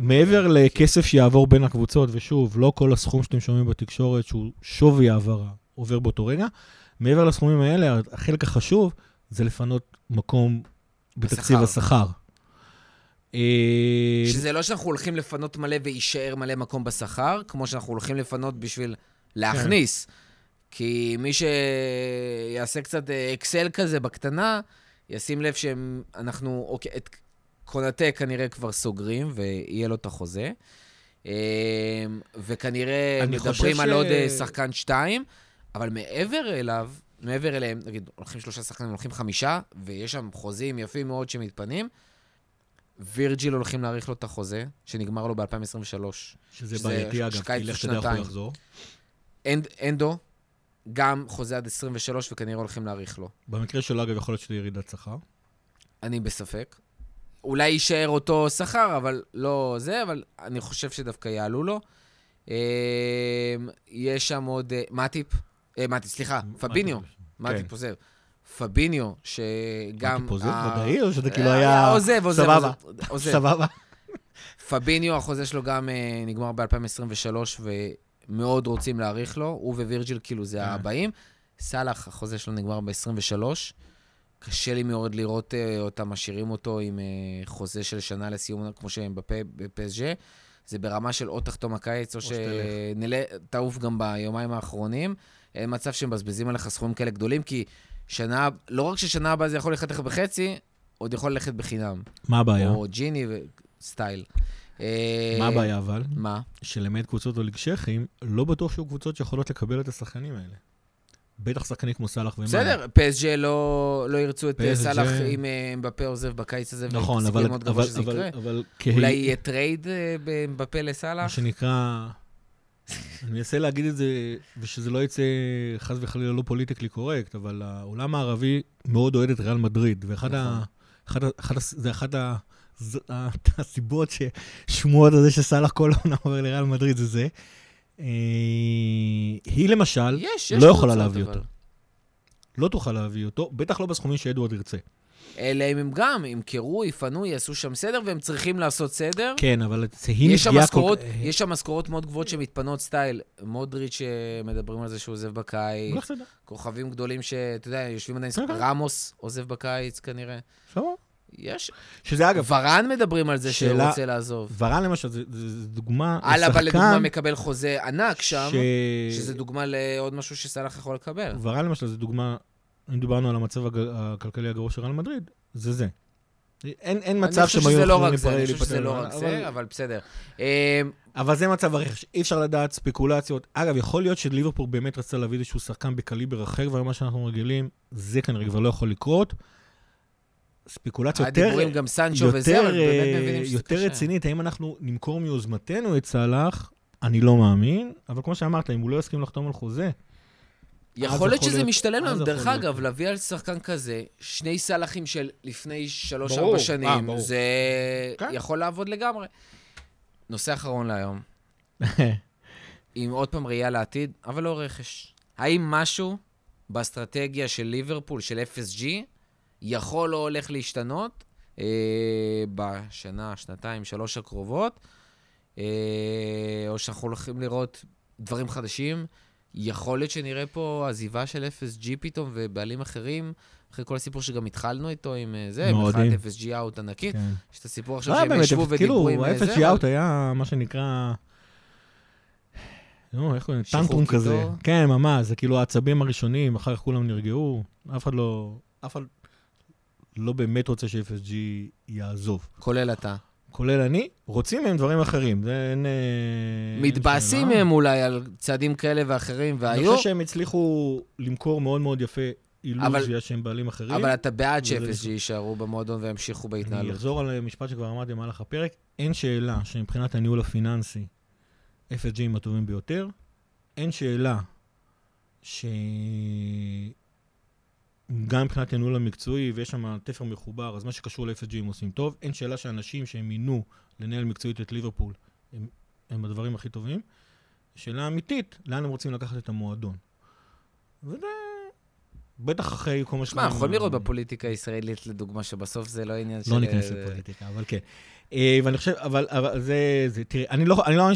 מעבר לכסף שיעבור בין הקבוצות, ושוב, לא כל הסכום שאתם שומעים בתקשורת שהוא שווי העברה עובר באותו רגע, מעבר לסכומים האלה, החלק החשוב זה לפנות מקום בתקציב. השכר. אה,
שזה לא שאנחנו הולכים לפנות מלא ויישאר מלא מקום בשכר, כמו שאנחנו הולכים לפנות בשביל להכניס. כי מי שיעשה קצת אה, אקסל כזה בקטנה, ישים לב שאנחנו, אוקיי, את קונטה כנראה כבר סוגרים, ויהיה לו את החוזה. אה, וכנראה מדברים על
ש-
עוד אה, שחקן שתיים, אבל מעבר אליו, מעבר אליהם, נגיד, הולכים שלושה שחקנים, הולכים חמישה, ויש שם חוזים יפים מאוד שמתפנים. וירג'יל הולכים להאריך לו את החוזה, שנגמר לו ב-2023.
שזה
שזה
בעייתי, אגב, כי לך תדע איך הוא. יחזור.
אנד, אנדו, גם חוזה עד 23, וכנראה הולכים להאריך לו.
במקרה שלו, אגב, יכול להיות שתהיה ירידת שכר.
אני בספק. אולי יישאר אותו שכר, אבל לא זה, אבל אני חושב שדווקא יעלו לו. אה, יש שם עוד... אה, מאטיפ, אה, מאטיפ, סליחה, פביניו. מאטיפ
כן.
עוזב. פביניו, שגם...
מאטיפ עוזב ודאי, או שזה כאילו היה...
עוזב, עוזב.
סבבה.
עוזב.
סבבה.
פביניו, החוזה שלו גם נגמר ב-2023, ומאוד רוצים להאריך לו. הוא ווירג'יל, כאילו, זה. הבאים. סאלח, החוזה שלו נגמר ב-23. קשה לי מאוד לראות אה, אותם משאירים אותו עם אה, חוזה של שנה לסיום, כמו שהם בפ- בפסג'ה. זה ברמה של או תחתום הקיץ, או
שתלך.
שתעוף גם ביומיים האחרונים. אין מצב שהם מבזבזים עליך סכומים כאלה גדולים, כי שנה, לא רק ששנה הבאה זה יכול ללכת לך בחצי, עוד יכול ללכת בחינם.
מה הבעיה?
או ג'יני style. אה,
מה הבעיה אבל?
מה?
שלמעט קבוצות אוליגרכים, לא בטוח שיהיו קבוצות שיכולות לקבל את השחקנים האלה. בטח שחקנים כמו סאלח ומאנה.
בסדר, PSG לא לא ירצו את אה,
PSG.
סאלח אם אה, אמבפה עוזב בקיץ הזה,
נכון, אבל,
מאוד גבוה
אבל,
שזה
אבל,
יקרה.
אבל כהי-
אולי יהיה trade אה, באמבפה
מה
לסאלח?
שנקרא, אני מנסה להגיד את זה, ושזה לא יצא חס וחלילה לא politically correct, אבל העולם הערבי מאוד אוהד את ריאל מדריד, ואחד.
נכון.
אחד ה... אחד ה... זה אחת ה- הסיבות ששמועות על זה שסאלח כל העונה עובר לריאל מדריד זה זה. אה, היא למשל,
יש, יש
לא יכולה להביא
אבל.
אותו. לא תוכל להביא אותו, בטח לא בסכומים שאדוארד ירצה.
אלא אם הם גם ימכרו, יפנו, יעשו שם סדר, והם צריכים לעשות סדר.
כן, אבל היא נפגעה כל-
יש שם משכורות מאוד גבוהות שמתפנות סטייל. מודריץ' שמדברים על זה שהוא עוזב בקיץ. כוכבים גדולים שאתה יודע, יושבים עדיין. רמוס עוזב בקיץ כנראה.
סבבה.
יש.
שזה אגב,
ורן מדברים על זה שהוא
שאלה-
רוצה לעזוב.
ורן למשל, זה דוגמה
אלבה
לשחקן
לדוגמה מקבל חוזה ענק שם,
ש-
שזה דוגמה לעוד משהו שסאלח יכול לקבל.
ורן למשל זה דוגמה, אם דיברנו על המצב הג- הכלכלי הגרוע של ריאל מדריד, זה זה. אין, אין מצב שהם היו
לא
יכולים
זה, אני חושב שזה
להיפטר
לא רק
אבל-
זה, אבל בסדר. אה,
אבל זה מצב הרכש, אי אפשר לדעת, ספקולציות. אגב, יכול להיות שליברפור באמת רצה להביא איזשהו שחקן בקליבר אחר, ומה שאנחנו רגילים, זה כנראה כבר לא יכול לקרות. ספקולציה יותר,
הדיבורים גם סנצ'ו וזה, אבל
יותר,
באמת
אה,
מבינים שזה
יותר
קשה.
רצינית, האם אנחנו נמכור מיוזמתנו את סאלח? אני לא מאמין, אבל כמו שאמרת, אם הוא לא יסכים לחתום על חוזה,
יכול להיות שזה משתלם לנו. דרך. אגב, להביא על שחקן כזה, שני סלאחים של לפני שלוש-ארבע
אה,
שנים,
ברור.
זה
כן.
יכול לעבוד לגמרי. נושא אחרון להיום, עם עוד פעם ראייה לעתיד, אבל לא רכש. האם משהו באסטרטגיה של ליברפול, של FSG, יכול או הולך להשתנות אה, בשנה, שנתיים, שלוש הקרובות, אה, או שאנחנו הולכים לראות דברים חדשים? יכול להיות שנראה פה עזיבה של FSG פתאום ובעלים אחרים, אחרי כל הסיפור שגם התחלנו איתו עם אה, זה,
עם.
FSG אאוט ענקית.
כן.
יש את הסיפור עכשיו
לא,
שהם ישבו ודיברו עם
כאילו,
אה, זה,
ה-FSG אאוט היה מה שנקרא... נו, איך קוראים? טנטרום כזה. כן, ממש, זה כאילו העצבים הראשונים, אחר כך כולם נרגעו. אף אחד לא... אף אחד לא באמת רוצה ש-FSG יעזוב.
כולל אתה.
כולל אני, רוצים מהם דברים אחרים. זה אין... אה,
מתבאסים. מהם אולי על צעדים כאלה ואחרים,
אני
והיו,
חושב שהם הצליחו למכור מאוד מאוד יפה אילוזיה שהם בעלים אחרים.
אבל אתה בעד ש-FSG יישארו במועדון וימשיכו
אני
בהתנהלות.
אחזור על משפט שכבר אמרתי במהלך הפרק, אין שאלה שמבחינת הניהול הפיננסי, FSG הם הטובים ביותר. אין שאלה שגם מבחינת הניהול המקצועי, ויש שם תפר מחובר, אז מה שקשור ל-FSG הם עושים טוב. אין שאלה שאנשים שהם מינו לנהל מקצועית את ליברפול, הם, הם הדברים הכי טובים. שאלה אמיתית, לאן הם רוצים לקחת את המועדון. וזה... בטח אחרי כל מה
שמע, אנחנו יכולים לראות בפוליטיקה הישראלית, לדוגמה, שבסוף זה לא עניין של...
לא ניכנס
אה,
לפוליטיקה, אבל כן. אה, ואני חושב, אבל, אבל זה, זה, תראה, אני לא, לא מאמין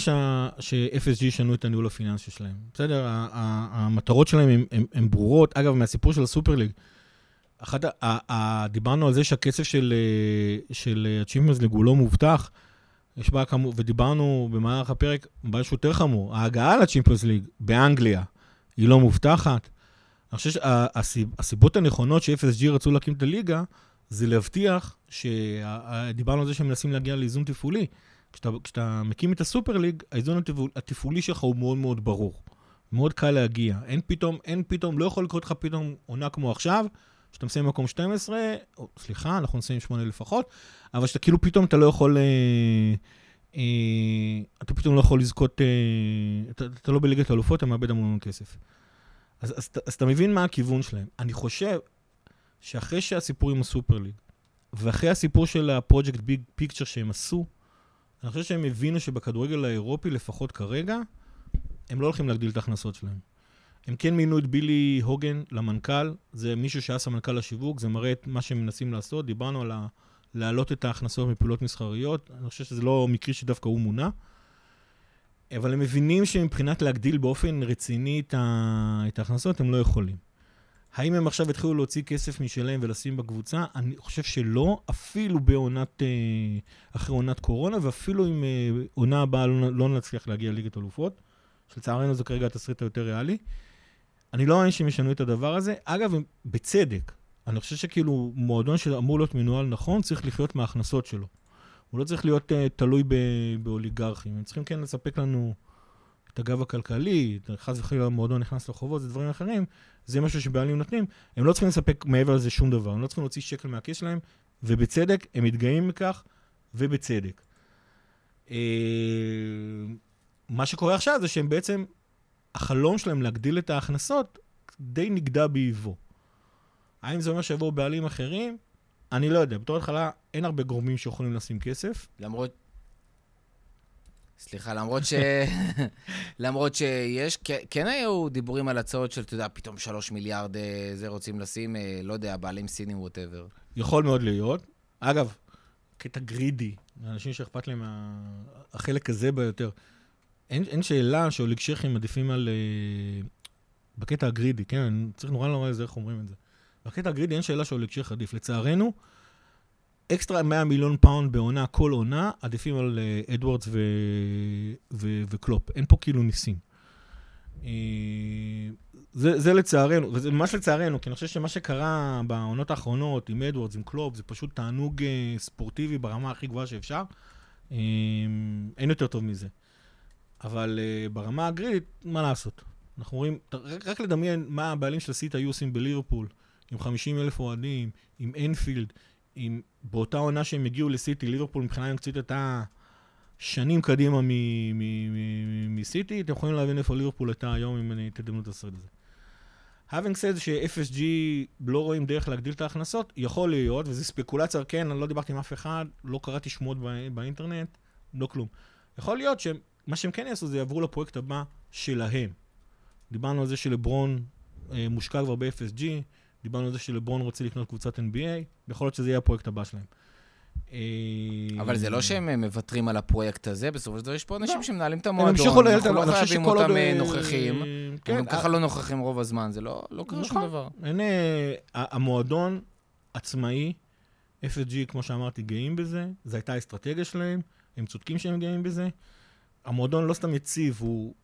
ש-FSG ישנו את הניהול הפיננסי שלהם. בסדר? המטרות שלהם הן- ברורות. אגב, מהסיפור של הסופר ליג, אחת, ה- ה- ה- דיברנו על זה שהכסף של, אה, של הצ'ימפיונס ליג הוא לא מובטח. יש בעיה כאמור, ודיברנו במהלך הפרק, בעיה שיותר חמור, ההגעה לצ'ימפיונס ליג באנגליה היא לא מובטחת. אני חושב שהסיבות הנכונות ש-FSG רצו להקים את הליגה, זה להבטיח, שדיברנו על זה שהם מנסים להגיע לאיזון תפעולי. כשאתה, כשאתה מקים את הסופר ליג, האיזון התפעול, התפעולי שלך הוא מאוד מאוד ברור. מאוד קל להגיע. אין פתאום, אין פתאום, לא יכול לקרות לך פתאום עונה כמו עכשיו, שאתה מסיים במקום 12, או, סליחה, אנחנו נסיים 8 לפחות, אבל שאתה כאילו פתאום אתה לא יכול, אה, אה, אתה פתאום לא יכול לזכות, אה, אתה, אתה לא בליגת האלופות, אתה מאבד המון כסף. אז, אז, אז אתה מבין מה הכיוון שלהם. אני חושב שאחרי שהסיפור עם הסופר ליג, ואחרי הסיפור של הפרויקט ביג פיקצ'ר שהם עשו, אני חושב שהם הבינו שבכדורגל האירופי, לפחות כרגע, הם לא הולכים להגדיל את ההכנסות שלהם. הם כן מינו את בילי הוגן למנכ"ל, זה מישהו שהיה סמנכ"ל השיווק, זה מראה את מה שהם מנסים לעשות. דיברנו על. להעלות את ההכנסות מפעולות מסחריות, אני חושב שזה לא מקרי שדווקא הוא מונה. אבל הם מבינים שמבחינת להגדיל באופן רציני את, ההכנסות, הם לא יכולים. האם הם עכשיו יתחילו להוציא כסף משלהם ולשים בקבוצה? אני חושב שלא, אפילו בעונת, אה, אחרי עונת קורונה, ואפילו אם אה, עונה הבאה לא, לא נצליח להגיע לליגת אלופות, שלצערנו זה כרגע התסריט היותר ריאלי. אני לא מאמין שהם ישנו את הדבר הזה. אגב, בצדק, אני חושב שכאילו מועדון שאמור להיות מנוהל נכון, צריך לחיות מההכנסות שלו. הוא לא צריך להיות uh, תלוי באוליגרכים. הם צריכים כן לספק לנו את הגב הכלכלי, חס וחלילה המועדון נכנס לחובות, זה דברים אחרים, זה משהו שבעלים נותנים. הם לא צריכים לספק מעבר לזה שום דבר, הם לא צריכים להוציא שקל מהכיס שלהם, ובצדק, הם מתגאים מכך, ובצדק. Uh, מה שקורה עכשיו זה שהם בעצם, החלום שלהם להגדיל את ההכנסות די נגדע באיבו. האם זה אומר שיבואו בעלים אחרים? אני לא יודע. בתור התחלה, אין הרבה גורמים שיכולים לשים כסף.
למרות... סליחה, למרות ש... למרות שיש, כן היו דיבורים על הצעות של, אתה יודע, פתאום שלוש מיליארד אה, זה רוצים לשים, אה, לא יודע, בעלים סינים ווטאבר.
יכול מאוד להיות. אגב, קטע גרידי, אנשים שאכפת להם מהחלק הזה ביותר. אין, אין שאלה שאוליג שייחים עדיפים על... אה, בקטע ה greedy, כן? צריך נורא נורא לזה איך אומרים את זה. בקטע ה greedy אין שאלה שאוליגרך שייח' עדיף. לצערנו, אקסטרה 100 מיליון פאונד בעונה, כל עונה, עדיפים על uh, אדוורדס ו... ו... וקלופ. אין פה כאילו ניסים. Uh, זה, זה לצערנו, וזה ממש לצערנו, כי אני חושב שמה שקרה בעונות האחרונות עם אדוורדס, עם קלופ, זה פשוט תענוג uh, ספורטיבי ברמה הכי גבוהה שאפשר. אין יותר טוב מזה. אבל ברמה הגרילית, מה לעשות? אנחנו רואים, רק, לדמיין מה הבעלים של הסיט היו עושים בליברפול, עם 50 אלף אוהדים, עם אנפילד, עם, באותה עונה שהם הגיעו לסיטי, ליברפול מבחינה מקצועית הייתה שנים קדימה מסיטי, אתם יכולים להבין איפה ליברפול הייתה היום אם אני תדמנו את הסרט הזה. having said ש-FSG לא רואים דרך להגדיל את ההכנסות, יכול להיות, וזו ספקולציה, כן, אני לא דיברתי עם אף אחד, לא קראתי שמועות באינטרנט, לא כלום. יכול להיות שמה שהם כן יעשו זה יעברו לפרויקט הבא שלהם. דיברנו על זה שלברון אה, מושקע כבר ב-FSG, דיברנו על זה שלברון רוצה לקנות קבוצת NBA, יכול להיות שזה יהיה הפרויקט הבא שלהם.
אה, אבל זה לא שהם אה, מוותרים על הפרויקט הזה, בסופו של דבר יש פה אנשים לא. שמנהלים את המועדון,
אנחנו
לא חייבים אותם אה, נוכחים, כן, הם ככה לא נוכחים רוב הזמן, זה לא, לא קרה שום נכון. דבר.
המועדון עצמאי, FSG, כמו שאמרתי, גאים בזה, זו הייתה האסטרטגיה שלהם, הם צודקים שהם גאים בזה. המועדון לא סתם יציב, הוא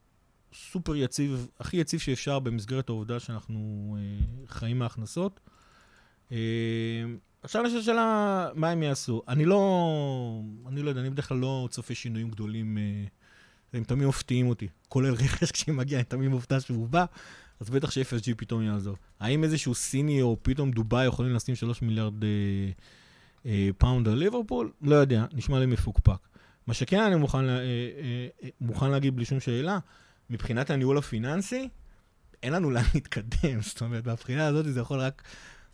סופר יציב, הכי יציב שאפשר במסגרת העובדה שאנחנו אה, חיים מהכנסות. אה, עכשיו אני חושב שאלה, מה הם יעשו? אני לא, אני לא יודע, אני בדרך כלל לא צופה שינויים גדולים, אה, הם תמיד מפתיעים אותי. כולל רכש כשהיא מגיעה, אני תמיד מופתע שהוא בא, אז בטח ש-FSG פתאום יעזור. האם איזשהו סיני או פתאום דובאי יכולים לשים 3 מיליארד אה, אה, פאונד על ליברפול? לא יודע, נשמע לי מפוקפק. מה שכן אני מוכן, אה, אה, אה, מוכן להגיד בלי שום שאלה, מבחינת הניהול הפיננסי, אין לנו לאן להתקדם. זאת אומרת, מהבחינה הזאת זה יכול רק,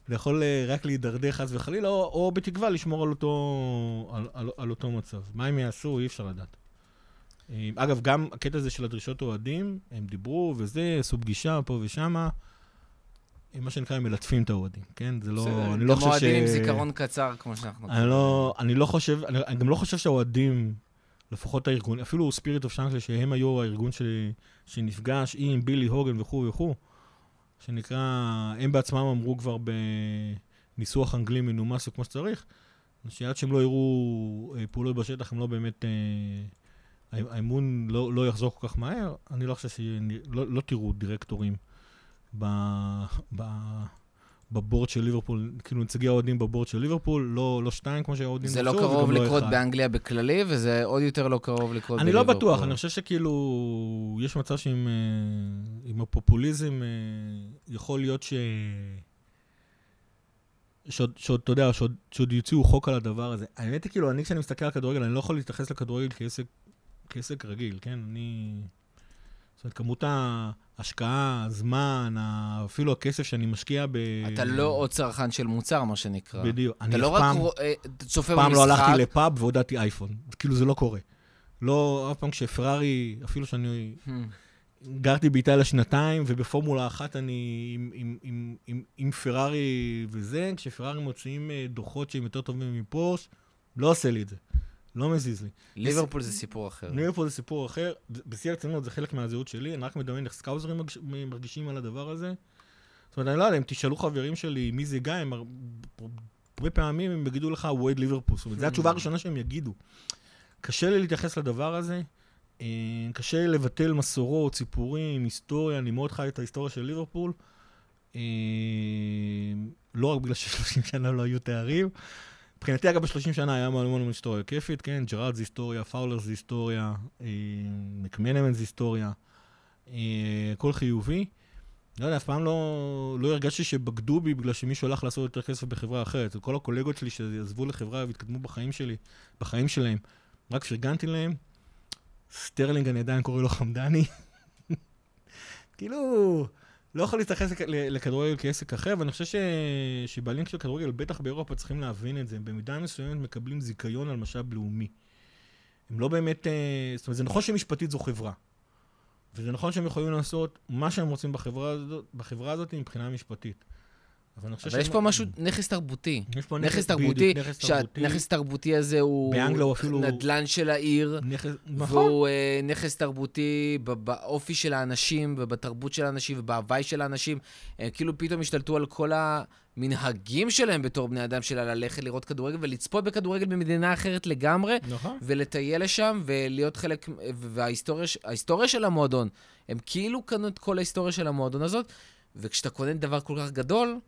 זה יכול אה, רק להידרדר חס וחלילה, או, או בתקווה לשמור על אותו, על, על, על אותו מצב. מה הם יעשו, אי אפשר לדעת. אה, אגב, גם הקטע הזה של הדרישות אוהדים, הם דיברו וזה, עשו פגישה פה ושמה. מה שנקרא, הם מלטפים את האוהדים, כן? זה לא... בסדר,
אני לא חושב ש... אוהדים עם זיכרון קצר, כמו שאנחנו...
אני לא, אני לא חושב, אני, אני גם לא חושב שהאוהדים לפחות הארגון, אפילו ספיריט אוף שנקלה, שהם היו הארגון ש, שנפגש עם בילי הוגן וכו' וכו', שנקרא, הם בעצמם אמרו כבר בניסוח אנגלי מנומס וכמו שצריך, שעד שהם לא יראו אה, פעולות בשטח, הם לא באמת, אה, האמון לא, לא יחזור כל כך מהר, אני לא חושב שלא לא תראו דירקטורים ב, ב, בבורד של ליברפול, כאילו נציגי האוהדים בבורד של ליברפול, לא, לא שתיים כמו שהאוהדים
זה לא קרוב לא לקרות באנגליה בכללי, וזה עוד יותר לא קרוב לקרות
בליברפול. אני לא בטוח, אני חושב שכאילו, יש מצב שעם אה, עם הפופוליזם, אה, יכול להיות ש... שעוד, שעוד, אתה יודע, שעוד, שעוד יוציאו חוק על הדבר הזה. האמת היא, כאילו, אני, כשאני מסתכל על כדורגל, אני לא יכול להתייחס לכדורגל כעסק, כעסק רגיל, כן? אני... זאת אומרת, כמות ההשקעה, הזמן, אפילו הכסף שאני משקיע ב...
אתה לא עוד צרכן של מוצר, מה שנקרא.
בדיוק.
אתה לא רק אה, צופה
במשחק. פעם לא הלכתי לפאב והודעתי אייפון. כאילו, זה לא קורה. לא, אף פעם כשפרארי, אפילו שאני... Hmm. גרתי באיטליה שנתיים, ובפורמולה אחת אני עם, עם, עם, עם, עם פרארי וזה, כשפרארי מוציאים אה, דוחות שהם יותר טובים מפורש, לא עושה לי את זה. לא מזיז לי.
ליברפול זה סיפור אחר.
ליברפול זה סיפור אחר. בשיא הרצינות זה חלק מהזהות שלי, אני רק מדמיין איך סקאוזרים מרגישים על הדבר הזה. זאת אומרת, אני לא יודע, אם תשאלו חברים שלי מי זה גיא, הם הרבה פעמים הם יגידו לך, הוא אוהד ליברפול. זאת אומרת, זו התשובה הראשונה שהם יגידו. קשה לי להתייחס לדבר הזה. אה, קשה לי לבטל מסורות, סיפורים, היסטוריה, אני מאוד חי את ההיסטוריה של ליברפול. אה, לא רק בגלל ש-30 שנה לא היו תארים. מבחינתי, אגב, ב-30 שנה היה המון המון היסטוריה כיפית, כן? ג'רארד זה היסטוריה, פאולר זה היסטוריה, אה, מקמנמן זה היסטוריה, אה, הכל חיובי. לא יודע, אף פעם לא, לא הרגשתי שבגדו בי בגלל שמישהו הלך לעשות יותר כסף בחברה אחרת. כל הקולגות שלי שעזבו לחברה והתקדמו בחיים שלי, בחיים שלהם, רק פרגנתי להם. סטרלינג, אני עדיין קורא לו חמדני. כאילו, לא יכול להתייחס לכדורגל כעסק אחר, ואני חושב ש... שבעלים של כדורגל, בטח באירופה, צריכים להבין את זה. הם במידה מסוימת מקבלים זיכיון על משאב לאומי. הם לא באמת... אה, זאת אומרת, זה נכון שמשפטית זו חברה. וזה נכון שהם יכולים לעשות מה שהם רוצים בחברה הזאת, בחברה הזאת מבחינה משפטית.
אבל, יש פה משהו, נכס תרבותי. יש פה נכס, נכס תרבותי, שהנכס תרבותי הזה הוא...
באנגליה הוא אפילו...
נדל"ן של העיר. נכס, נכון. והוא uh, נכס תרבותי באופי של האנשים, ובתרבות של האנשים, ובהוואי של האנשים. הם כאילו פתאום השתלטו על כל המנהגים שלהם בתור בני אדם שלה, ללכת לראות כדורגל ולצפות בכדורגל במדינה אחרת לגמרי. נכון. ולטייל לשם, ולהיות חלק... וההיסטוריה של המועדון, הם כאילו קנו את כל ההיסטוריה של המועדון הזאת. וכשאתה קונה דבר כל כך גדול,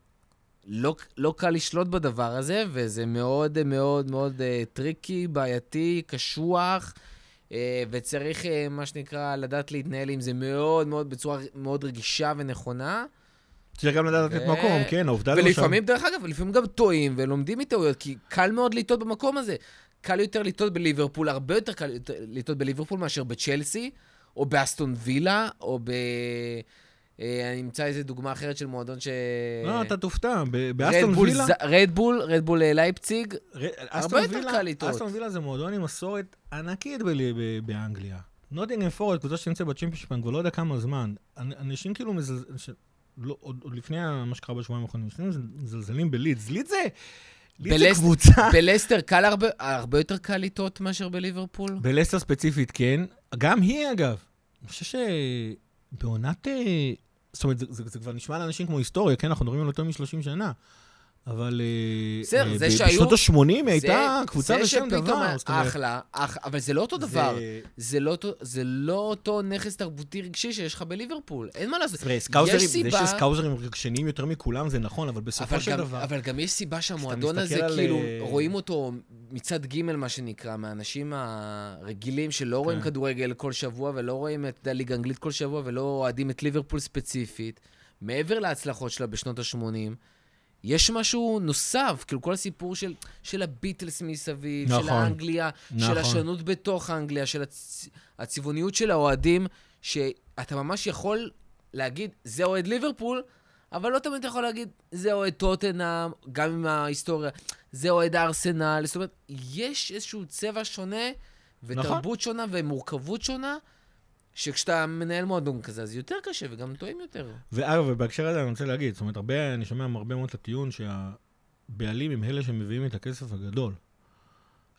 לא, לא קל לשלוט בדבר הזה, וזה מאוד מאוד מאוד uh, tricky, בעייתי, קשוח, uh, וצריך, uh, מה שנקרא, לדעת להתנהל עם זה מאוד מאוד, בצורה מאוד רגישה ונכונה.
צריך גם לדעת לתת מקום, כן, העובדה
למשל... ולפעמים, דרך אגב, לפעמים גם טועים ולומדים מטעויות, כי קל מאוד לטעות במקום הזה. קל יותר לטעות בליברפול, הרבה יותר קל לטעות בליברפול מאשר בצ'לסי, או באסטון וילה, או ב... אה, אני אמצא איזה דוגמה אחרת של מועדון ש...
לא, אתה תופתע, באסטון וילה...
רדבול, רדבול אה, לייפציג, הרבה יותר קל לטעות.
אסטון וילה זה מועדון עם מסורת ענקית באנגליה. נוטינגהאם פורסט, קבוצה שנמצאת כבר לא יודע כמה זמן. אנשים כאילו מזלזלים, לא, עוד לפני מה שקרה בשבועיים האחרונים, מזלזלים בלידס. לידס זה... לידס זה קבוצה...
בלסטר קל הרבה, הרבה יותר קל לטעות מאשר בליברפול?
בלסטר ספציפית, כן. גם היא, אגב. אני חושב ש... זאת אומרת, זה, זה, זה כבר נשמע לאנשים כמו היסטוריה, כן? אנחנו מדברים על יותר מ-30 שנה. אבל אה, בסדר, אה, זה שהיו... בשנות ה-80 היא הייתה קבוצה בשם דבר.
זה שפתאום אחלה, אח, אבל זה לא אותו דבר. זה לא, זה לא אותו נכס תרבותי רגשי שיש לך בליברפול. אין מה לעשות.
יש סיבה... זה שסקאוזרים רגשניים יותר מכולם זה נכון, אבל בסופו של דבר...
אבל גם יש סיבה שהמועדון הזה, על... כאילו, אה, רואים אותו מצד ג', מה שנקרא, מהאנשים הרגילים שלא רואים כן. כדורגל כל שבוע, ולא רואים את הליגה האנגלית כל שבוע, ולא אוהדים את ליברפול ספציפית. מעבר להצלחות שלה בשנות ה-80, יש משהו נוסף, כאילו כל הסיפור של, של הביטלס מסביב, נכון, של האנגליה, נכון. של השונות בתוך אנגליה, של הצ... הצבעוניות של האוהדים, שאתה ממש יכול להגיד, זה אוהד ליברפול, אבל לא תמיד אתה יכול להגיד, זה אוהד טוטנאם, גם עם ההיסטוריה, זה אוהד ארסנל, זאת אומרת, יש איזשהו צבע שונה, ותרבות נכון. שונה ומורכבות שונה, שכשאתה מנהל מועדון כזה, אז יותר קשה וגם טועים יותר.
ואגב, ובהקשר הזה אני רוצה להגיד, זאת אומרת, הרבה, אני שומע הרבה מאוד את הטיעון שהבעלים הם אלה שמביאים את הכסף הגדול.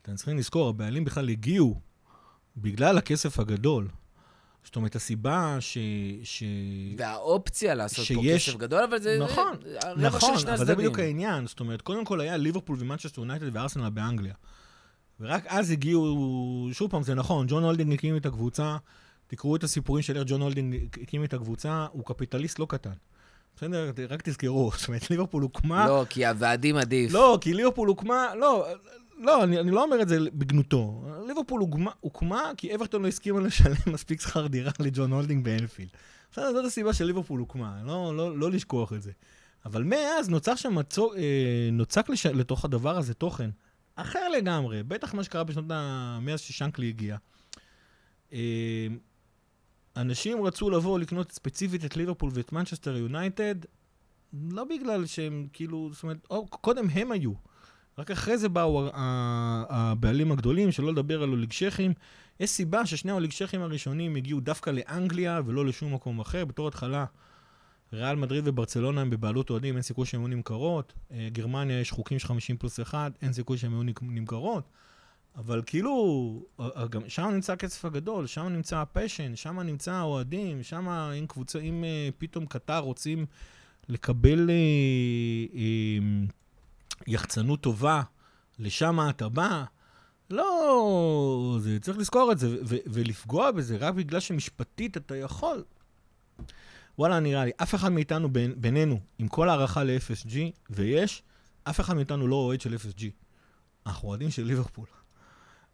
אתם צריכים לזכור, הבעלים בכלל הגיעו בגלל הכסף הגדול. זאת אומרת, הסיבה ש... ש...
והאופציה לעשות שיש... פה כסף גדול, אבל זה...
נכון, נכון, אבל זה בדיוק העניין. זאת אומרת, קודם כל היה ליברפול ומנצ'סטר יונייטד וארסנל באנגליה. ורק אז הגיעו, שוב פעם, זה נכון, ג'ון הולדינג הקים את הקבוצה, תקראו את הסיפורים של איך ג'ון הולדינג הקים את הקבוצה, הוא קפיטליסט לא קטן. בסדר? רק תזכרו, זאת אומרת, ליברפול הוקמה...
לא, כי הוועדים עדיף.
לא, כי ליברפול הוקמה, לא, לא, אני, אני לא אומר את זה בגנותו. ליברפול הוקמה, הוקמה כי אברטון לא הסכימה לשלם מספיק שכר דירה לג'ון הולדינג באנפילד. בסדר, זאת הסיבה שליברפול הוקמה, לא, לא, לא לשכוח את זה. אבל מאז נוצר שם מצוק, אה, נוצק לש, לתוך הדבר הזה תוכן אחר לגמרי, בטח מה שקרה בשנות ה... מאז ששנקלי הגיע. אה, אנשים רצו לבוא לקנות ספציפית את ליברפול ואת מנצ'סטר יונייטד, לא בגלל שהם כאילו, זאת אומרת, או, קודם הם היו. רק אחרי זה באו הבעלים הגדולים, שלא לדבר על אוליגשכים. יש סיבה ששני האוליגשכים הראשונים הגיעו דווקא לאנגליה ולא לשום מקום אחר. בתור התחלה, ריאל מדריד וברצלונה הם בבעלות אוהדים, אין סיכוי שהם היו נמכרות. אה, גרמניה יש חוקים של 50 פלוס 1, אין סיכוי שהם היו נמכרות. אבל כאילו, גם שם נמצא הכסף הגדול, שם נמצא הפשן, שם נמצא האוהדים, שם אם קבוצה, אם uh, פתאום קטר רוצים לקבל uh, uh, יחצנות טובה, לשם אתה בא, לא, זה, צריך לזכור את זה, ו- ולפגוע בזה רק בגלל שמשפטית אתה יכול. וואלה, נראה לי, אף אחד מאיתנו, בינינו, עם כל הערכה ל-FSG, ויש, אף אחד מאיתנו לא אוהד של FSG. אנחנו אוהדים של ליברפול.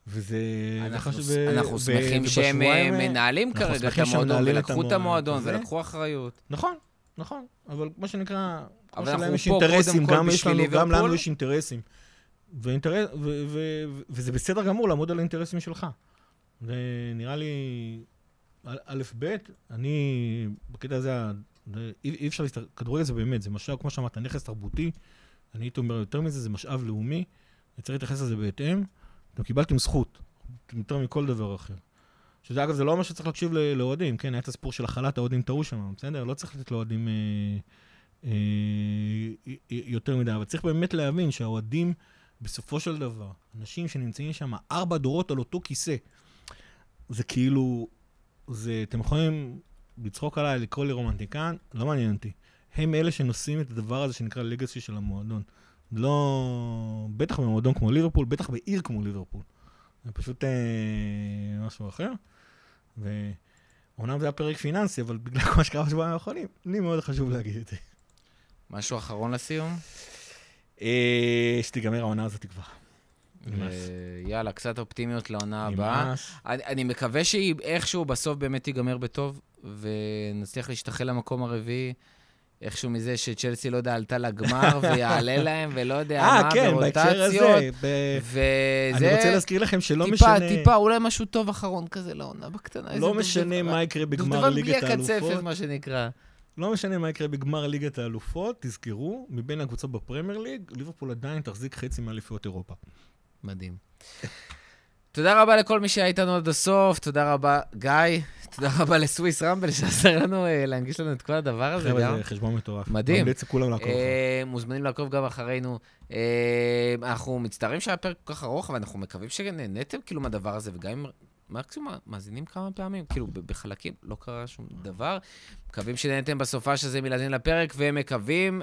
וזה...
אנחנו, ש... אנחנו
ו-
שמחים שהם אה, מנהלים כרגע את המועדון, ולקחו את
המועדון.
ולקחו אחריות.
נכון, נכון, אבל כמו שנקרא, כמו שלהם יש אינטרסים, גם יש לנו, גם לנו. יש אינטרסים. ואינטרס, ו, ו, ו, וזה בסדר גמור לעמוד על האינטרסים שלך. ונראה לי, א', ב', אני, בקטע הזה, זה- אי, אי אפשר להסתכל, כדורגל זה באמת, זה משאב, כמו שאמרת, נכס תרבותי. אני הייתי אומר יותר מזה, זה משאב לאומי, וצריך להתייחס לזה בהתאם. אתם קיבלתם זכות, יותר מכל דבר אחר. שזה אגב, זה לא אומר שצריך להקשיב לאוהדים, כן, היה את הסיפור של החלת האוהדים טעו שם, בסדר? לא צריך לתת לאוהדים אה, אה, יותר מדי, אבל צריך באמת להבין שהאוהדים, בסופו של דבר, אנשים שנמצאים שם ארבע דורות על אותו כיסא, זה כאילו, זה, אתם יכולים לצחוק עליי, לקרוא לי רומנטיקן, לא מעניין אותי. הם אלה שנושאים את הדבר הזה שנקרא legacy של המועדון. לא... בטח במועדון כמו ליברפול, בטח בעיר כמו ליברפול. זה פשוט אה, משהו אחר. ואומנם זה היה פרק פיננסי, אבל בגלל מה שקרה בשבועיים האחרונים, לי מאוד חשוב להגיד את זה.
משהו אחרון לסיום?
אה, שתיגמר העונה הזאת כבר.
יאללה, קצת אופטימיות לעונה הבאה. אני, אני מקווה שהיא איכשהו בסוף באמת תיגמר בטוב, ונצליח להשתחל למקום הרביעי. איכשהו מזה שצ'לסי, לא יודע, עלתה לגמר, ויעלה להם, ולא יודע
אה,
מה,
כן,
ברוטציות.
ב-
וזה
אני רוצה להזכיר לכם שלא
טיפה,
משנה...
טיפה, אולי משהו טוב אחרון כזה לעונה בקטנה. איזה
לא. משנה מה יקרה בגמר ליגת
בלי הקצפת,
האלופות.
מה שנקרא.
לא משנה מה יקרה בגמר ליגת האלופות, תזכרו, מבין הקבוצות בפרמייר ליג, ליברפול עדיין תחזיק חצי מאליפויות אירופה.
מדהים. תודה רבה לכל מי שהיה איתנו עד הסוף, תודה רבה, גיא, תודה רבה לסוויס רמבל שעזר לנו אה, להנגיש לנו את כל הדבר הזה
חבר'ה. זה חשבון מטורף.
מדהים.
ממליץ לכולם לעקוב.
אה, מוזמנים לעקוב גם אחרינו. אה, אנחנו מצטערים שהיה פרק כל כך ארוך, אבל אנחנו מקווים שנהניתם כאילו מהדבר הזה, וגם אם מקסימום מאזינים כמה פעמים, כאילו בחלקים, לא קרה שום דבר. מקווים שנהניתם בסופה של זה מלהאזין לפרק, ומקווים,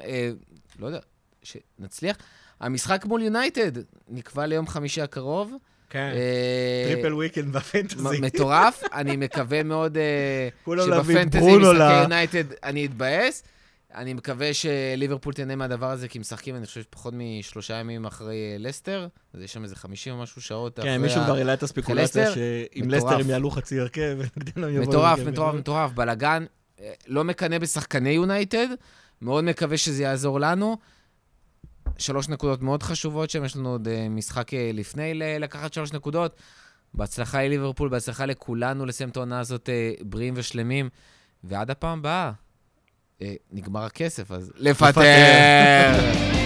לא יודע, שנצליח. המשחק מול יונייטד נקבע ליום חמישי הקרוב.
כן,
אה,
triple weekend בפנטזי.
מטורף, אני מקווה מאוד אה, שבפנטזי משחקי יונייטד אני אתבאס. אני מקווה שליברפול תהנה מהדבר הזה, כי משחקים, אני חושב, פחות משלושה ימים אחרי אה, לסטר. אז יש שם איזה 50 או משהו שעות אחרי
כן, מישהו כבר העלה את הספקולציה
לסטר?
שאם. לסטר הם יעלו חצי הרכב.
מטורף, מטורף. מטורף, בלאגן. לא מקנא בשחקני יונייטד, מאוד מקווה שזה יעזור לנו. שלוש נקודות מאוד חשובות שם, יש לנו עוד אה, משחק אה, לפני לקחת שלוש נקודות. בהצלחה לליברפול, בהצלחה לכולנו לסיים את העונה הזאת אה, בריאים ושלמים. ועד הפעם הבאה, אה, נגמר הכסף, אז לפטר.